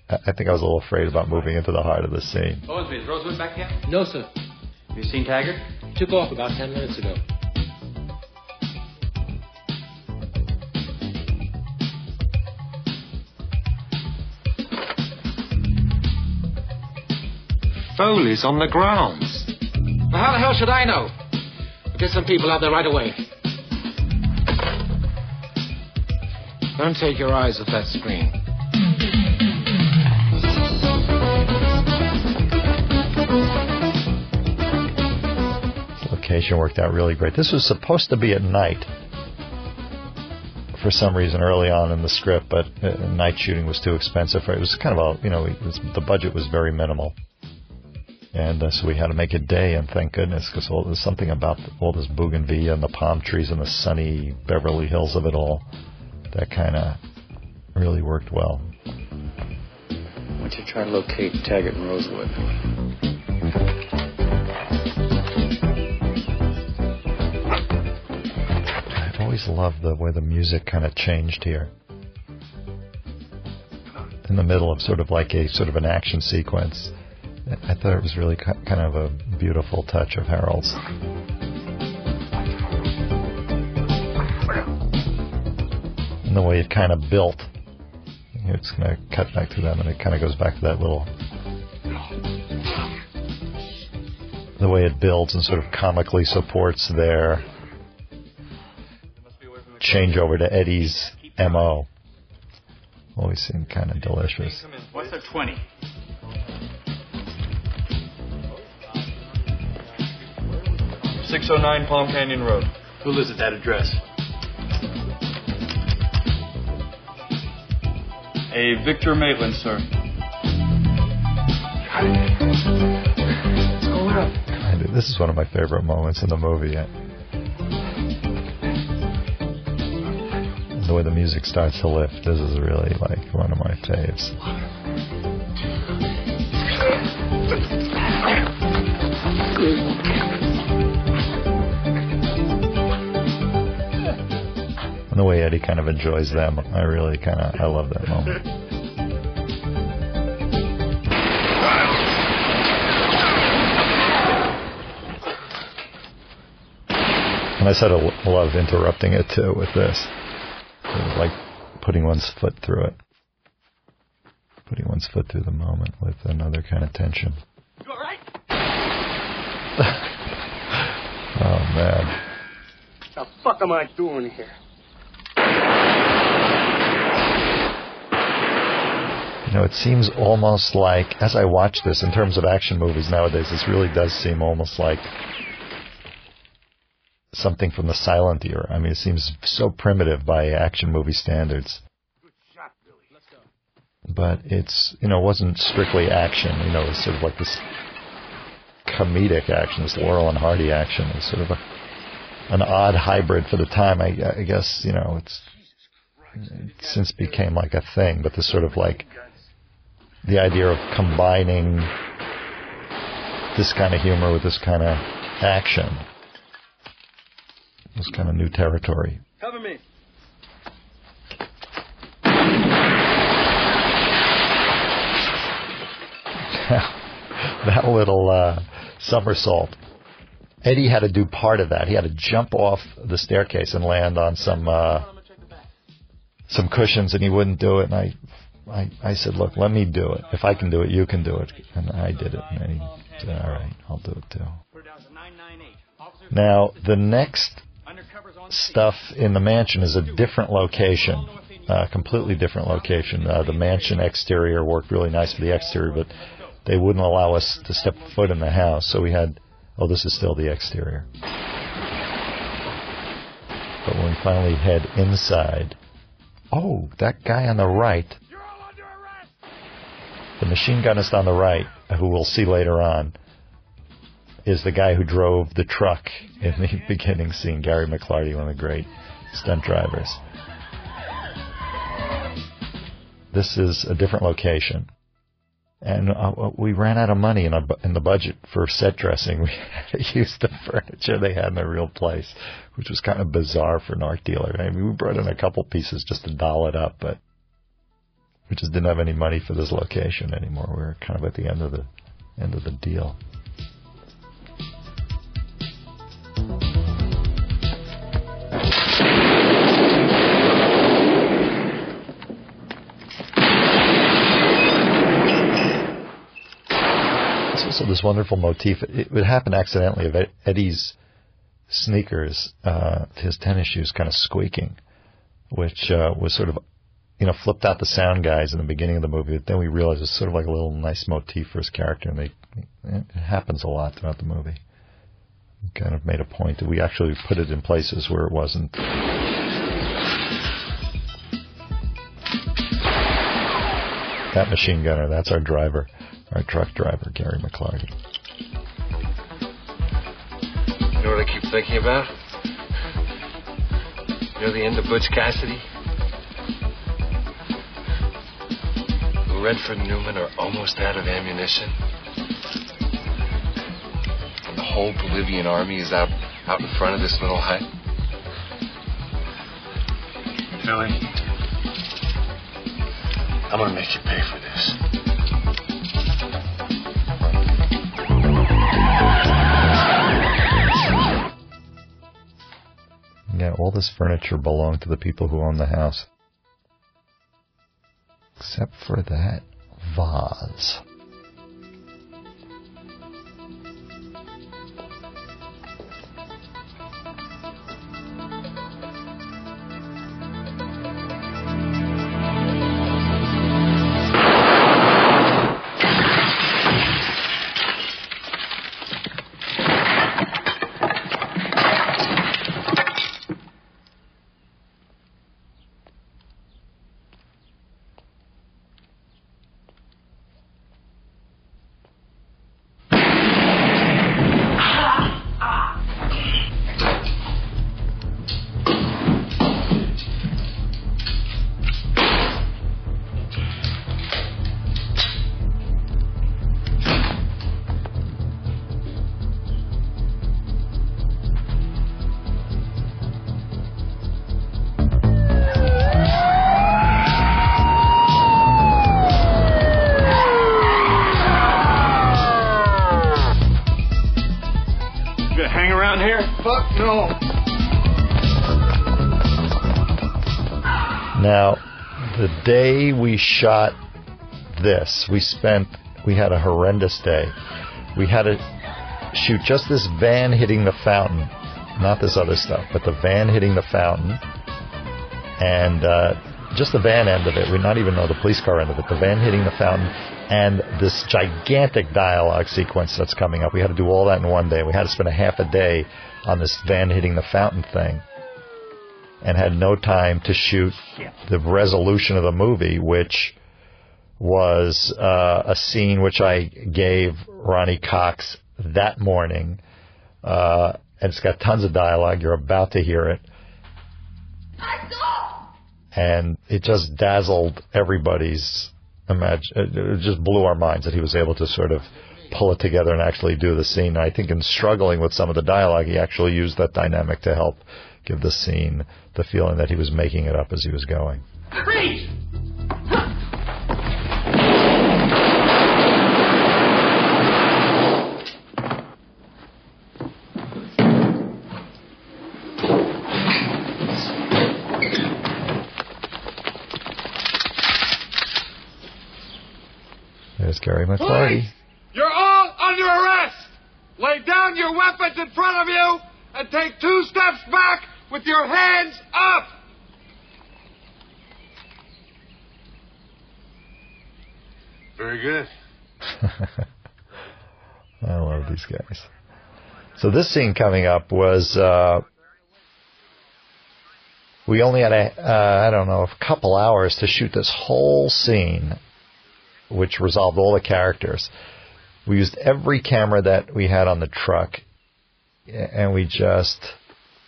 S1: I I think I was a little afraid about moving into the heart of the scene.
S15: Bowensby, is Rosewood back yet?
S9: No, sir.
S15: Have you seen Taggart?
S9: Took off about ten minutes ago.
S23: Foley's on the grounds. Well, how the hell should I know? We'll get some people out there right away. Don't take your eyes off that screen.
S1: Location worked out really great. This was supposed to be at night for some reason early on in the script, but uh, night shooting was too expensive. It was kind of a, you know, was, the budget was very minimal. And uh, so we had to make it day, and thank goodness, because there's something about all this bougainvillea and the palm trees and the sunny Beverly Hills of it all that kind of really worked well.
S16: Why don't you try to locate Taggart and Rosewood?
S1: I've always loved the way the music kind of changed here. In the middle of sort of like a sort of an action sequence. I thought it was really kind of a beautiful touch of Harold's. The way it kind of built. It's going to cut back to them and it kind of goes back to that little. The way it builds and sort of comically supports their changeover to Eddie's MO. Always seemed kind of delicious.
S27: What's the 20?
S26: Six oh nine Palm Canyon Road.
S9: Who lives at that address?
S26: A Victor Maitland, sir.
S1: I do- This is one of my favorite moments in the movie. The way the music starts to lift, this is really like one of my faves. And the way Eddie kind of enjoys them, I really kind of I love that moment. And I said I l- love interrupting it too with this, Sort of like putting one's foot through it, putting one's foot through the moment with another kind of tension.
S3: You all right?
S1: Oh man.
S3: The fuck am I doing here?
S1: You know, it seems almost like, as I watch this, in terms of action movies nowadays, this really does seem almost like something from the silent era. I mean, it seems so primitive by action movie standards. But it's, you know, it wasn't strictly action. You know, it was sort of like this comedic action, this Laurel and Hardy action. It was sort of a, an odd hybrid for the time. I, I guess, you know, it's it since became like a thing, but this sort of like the idea of combining this kind of humor with this kind of action was kind of new territory.
S3: Cover me.
S1: that little uh, somersault. Eddie had to do part of that. He had to jump off the staircase and land on some uh, some cushions, and he wouldn't do it. And I, I, I said, "Look, let me do it. If I can do it, you can do it." And I did it. And he said, "All right, I'll do it too." Now the next stuff in the mansion is a different location, uh, completely different location. Uh, the mansion exterior worked really nice for the exterior, but they wouldn't allow us to step foot in the house. So we had, oh, this is still the exterior. But when we finally head inside, oh, that guy on the right, the machine gunist on the right, who we'll see later on, is the guy who drove the truck in the beginning scene, Gary McLarty, one of the great stunt drivers. This is a different location. And uh, we ran out of money in, a, in the budget for set dressing. We had to use the furniture they had in the real place, which was kind of bizarre for an art dealer. I mean, we brought in a couple pieces just to doll it up, but we just didn't have any money for this location anymore. We were kind of at the end of the end of the deal. Also this wonderful motif. It would happen accidentally of Eddie's sneakers, uh, his tennis shoes, kind of squeaking, which uh, was sort of you know, flipped out the sound guys in the beginning of the movie. But then we realized it's sort of like a little nice motif for his character, and they it happens a lot throughout the movie. We kind of made a point that we actually put it in places where it wasn't. That machine gunner, that's our driver, our truck driver, Gary McLarty.
S13: You know what I keep thinking about? You know the end of Butch Cassidy? Redford and Newman are almost out of ammunition. And the whole Bolivian army is out out in front of this little hut.
S23: Billy, I'm gonna make you pay for this.
S1: Yeah, all this furniture belonged to the people who owned the house. Except for that vase. Day we shot this, we spent, we had a horrendous day. We had to shoot just this van hitting the fountain, not this other stuff, but the van hitting the fountain, and uh, just the van end of it. We not even know the police car end of it. The van hitting the fountain, and this gigantic dialogue sequence that's coming up. We had to do all that in one day. We had to spend a half a day on this van hitting the fountain thing and had no time to shoot the resolution of the movie, which was uh, a scene which I gave Ronny Cox that morning. Uh, and it's got tons of dialogue. You're about to hear it. And it just dazzled everybody's imagine. It just blew our minds that he was able to sort of pull it together and actually do the scene. I think in struggling with some of the dialogue, he actually used that dynamic to help give the scene the feeling that he was making it up as he was going.
S3: Freeze!
S1: There's Gary
S3: McLarty. You're all under arrest! Lay down your weapons in front of you and take two steps back with your hands up!
S23: Very good.
S1: I love these guys. So this scene coming up was uh, we only had a uh, I don't know a couple hours to shoot this whole scene, which resolved all the characters. We used every camera that we had on the truck, and we just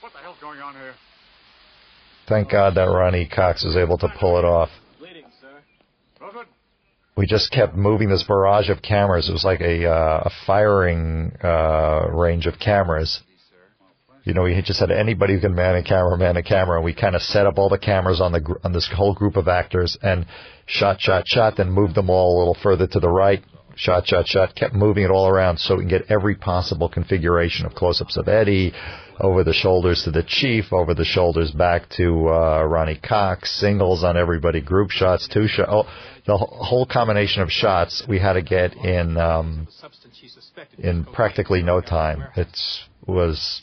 S3: What the hell's going on here?
S1: Thank God that Ronny Cox was able to pull it off. We just kept moving this barrage of cameras. It was like a uh, a firing uh, range of cameras. You know, we just had anybody who can man a camera, man a camera, and we kind of set up all the cameras on the gr- on this whole group of actors and shot, shot, shot, then moved them all a little further to the right. Shot, shot, shot. Kept moving it all around so we can get every possible configuration of close-ups of Eddie, over the shoulders to the chief, over the shoulders back to uh, Ronny Cox, singles on everybody, group shots, two shots. Oh, the whole combination of shots we had to get in um, in practically no time. It was,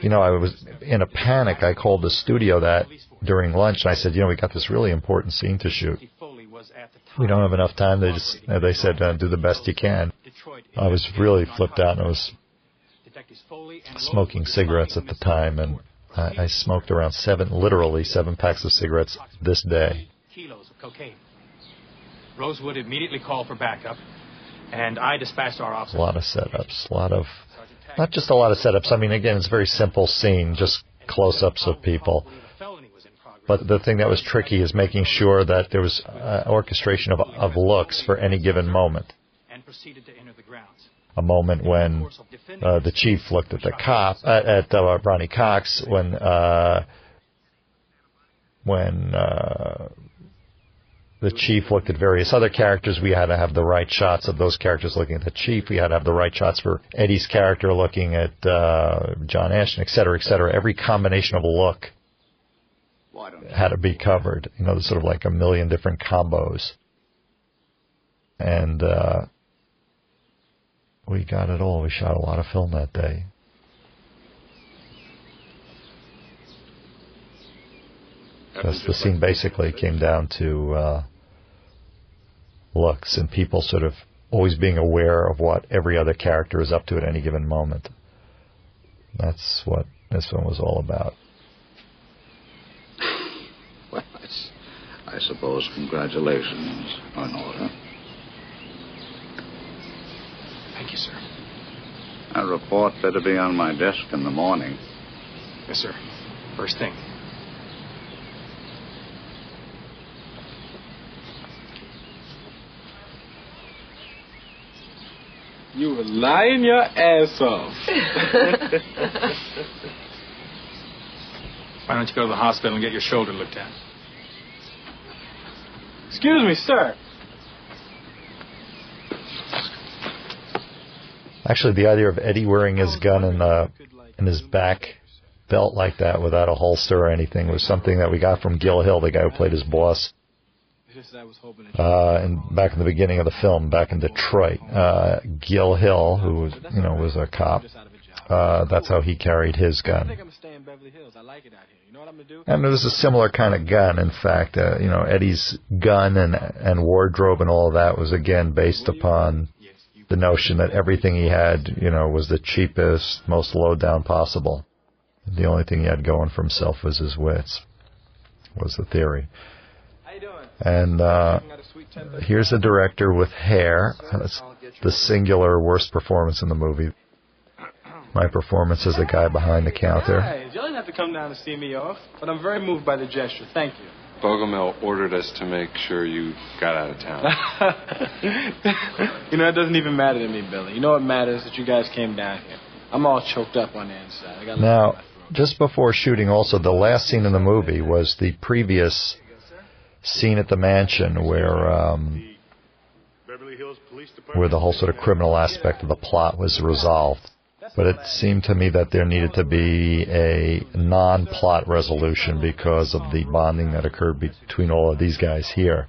S1: you know, I was in a panic. I called the studio that during lunch and I said, you know, we got this really important scene to shoot. We don't have enough time. They just, uh, they said, uh, do the best you can. I was really flipped out and I was smoking cigarettes at the time and I, I smoked around seven, literally seven packs of cigarettes this day.
S15: Kilos of cocaine. Rosewood immediately called for backup, and I dispatched our
S1: A lot of setups, a lot of, not just a lot of setups. I mean, again, it's a very simple scene, just close-ups of people. But the thing that was tricky is making sure that there was uh, orchestration of, of looks for any given moment.
S15: and proceeded to enter the grounds.
S1: A moment when uh, the chief looked at the cop, uh, at uh, Ronny Cox, when uh, when uh, the chief looked at various other characters, we had to have the right shots of those characters looking at the chief. We had to have the right shots for Eddie's character looking at uh, John Ashton, et cetera, et cetera. Every combination of a look had to be covered. You know, there's sort of like a million different combos. And uh, we got it all. We shot a lot of film that day. Because the scene basically came down to uh, looks and people sort of always being aware of what every other character is up to at any given moment. That's what this one was all about.
S27: Well, it's, I suppose congratulations are in order.
S15: Thank you, sir.
S27: A report better be on my desk in the morning.
S15: Yes, sir. First thing.
S19: You were lying your ass off.
S15: Why don't you go to the hospital and get your shoulder looked at?
S19: Excuse me, sir.
S1: Actually, the idea of Eddie wearing his gun in the in his back belt like that without a holster or anything was something that we got from Gil Hill, the guy who played his boss. Uh, and back in the beginning of the film, back in Detroit, uh, Gil Hill, who was, you know, was a cop, uh, that's how he carried his gun. And it was a similar kind of gun, in fact. Uh, you know, Eddie's gun and and wardrobe and all of that was again based upon the notion that everything he had, you know, was the cheapest, most low down possible. The only thing he had going for himself was his wits. Was the theory. And uh, here's a director with hair. That's the singular worst performance in the movie. My performance as the guy behind the counter.
S19: Hey, you don't have to come down to see me off, but I'm very moved by the gesture. Thank you.
S13: Bogomil ordered us to make sure you got out of town.
S19: you know, it doesn't even matter to me, Billy. You know what matters is that you guys came down here. I'm all choked up on the inside. I got
S1: Now, just before shooting, also the last scene in the movie was the previous scene at the mansion where um, where the whole sort of criminal aspect of the plot was resolved. But it seemed to me that there needed to be a non-plot resolution because of the bonding that occurred between all of these guys here.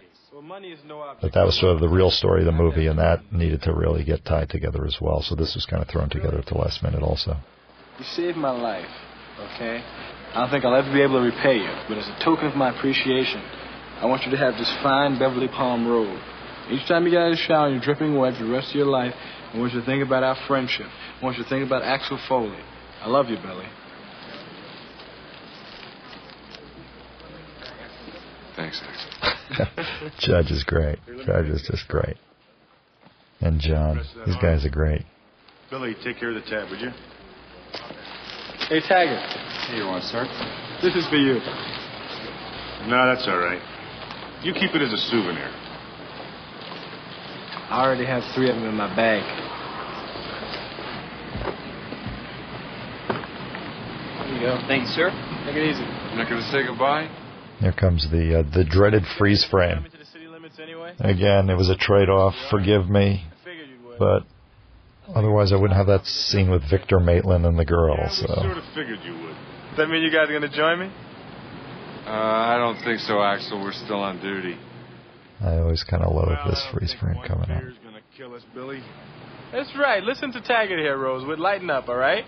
S1: But that was sort of the real story of the movie, and that needed to really get tied together as well. So this was kind of thrown together at the last minute also.
S19: You saved my life, okay? I don't think I'll ever be able to repay you, but as a token of my appreciation, I want you to have this fine Beverly Palm robe.
S2: Each time you get out of the shower, you're dripping wet for the rest of your life. I want you to think about our friendship. I want you to think about Axel Foley. I love you, Billy.
S13: Thanks, Axel.
S1: Judge is great. Judge is just great. And John, these guys are great.
S18: Billy, take care of the tab, would you?
S2: Hey, Taggart.
S13: Here you are, sir.
S2: This is for you.
S18: No, that's all right. You keep it as a souvenir.
S2: I already have three of them in my bag. Go.
S20: Thanks, sir.
S2: Take it easy.
S13: You're not going to say goodbye?
S1: Here comes the uh, the dreaded freeze frame. Again, it was a trade-off. Forgive me, but otherwise I wouldn't have that scene with Victor Maitland and the girl. So
S18: Sort of figured you would.
S2: Does that mean you guys are going to join me?
S13: Uh, I don't think so, Axel. We're still on duty.
S1: I always kind of loathe this freeze frame coming up.
S18: Gonna kill us, Billy.
S2: That's right. Listen to Taggart here, Rose. We'd Lighten up, all right?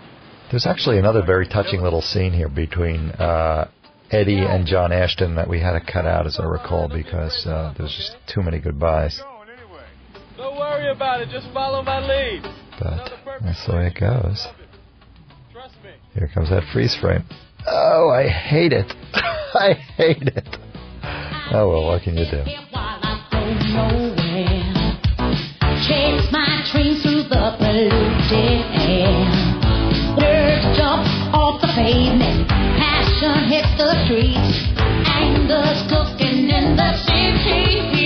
S1: There's actually another very touching little scene here between uh, Eddie and John Ashton that we had to cut out, as I recall, because uh, there's just too many goodbyes.
S2: Don't worry about it. Just follow my lead.
S1: But that's the way it goes. Here comes that freeze frame. Oh, I hate it. I hate it. Oh well, what can you do?
S8: Pavement. Passion hit the streets. Anger's cooking in the city.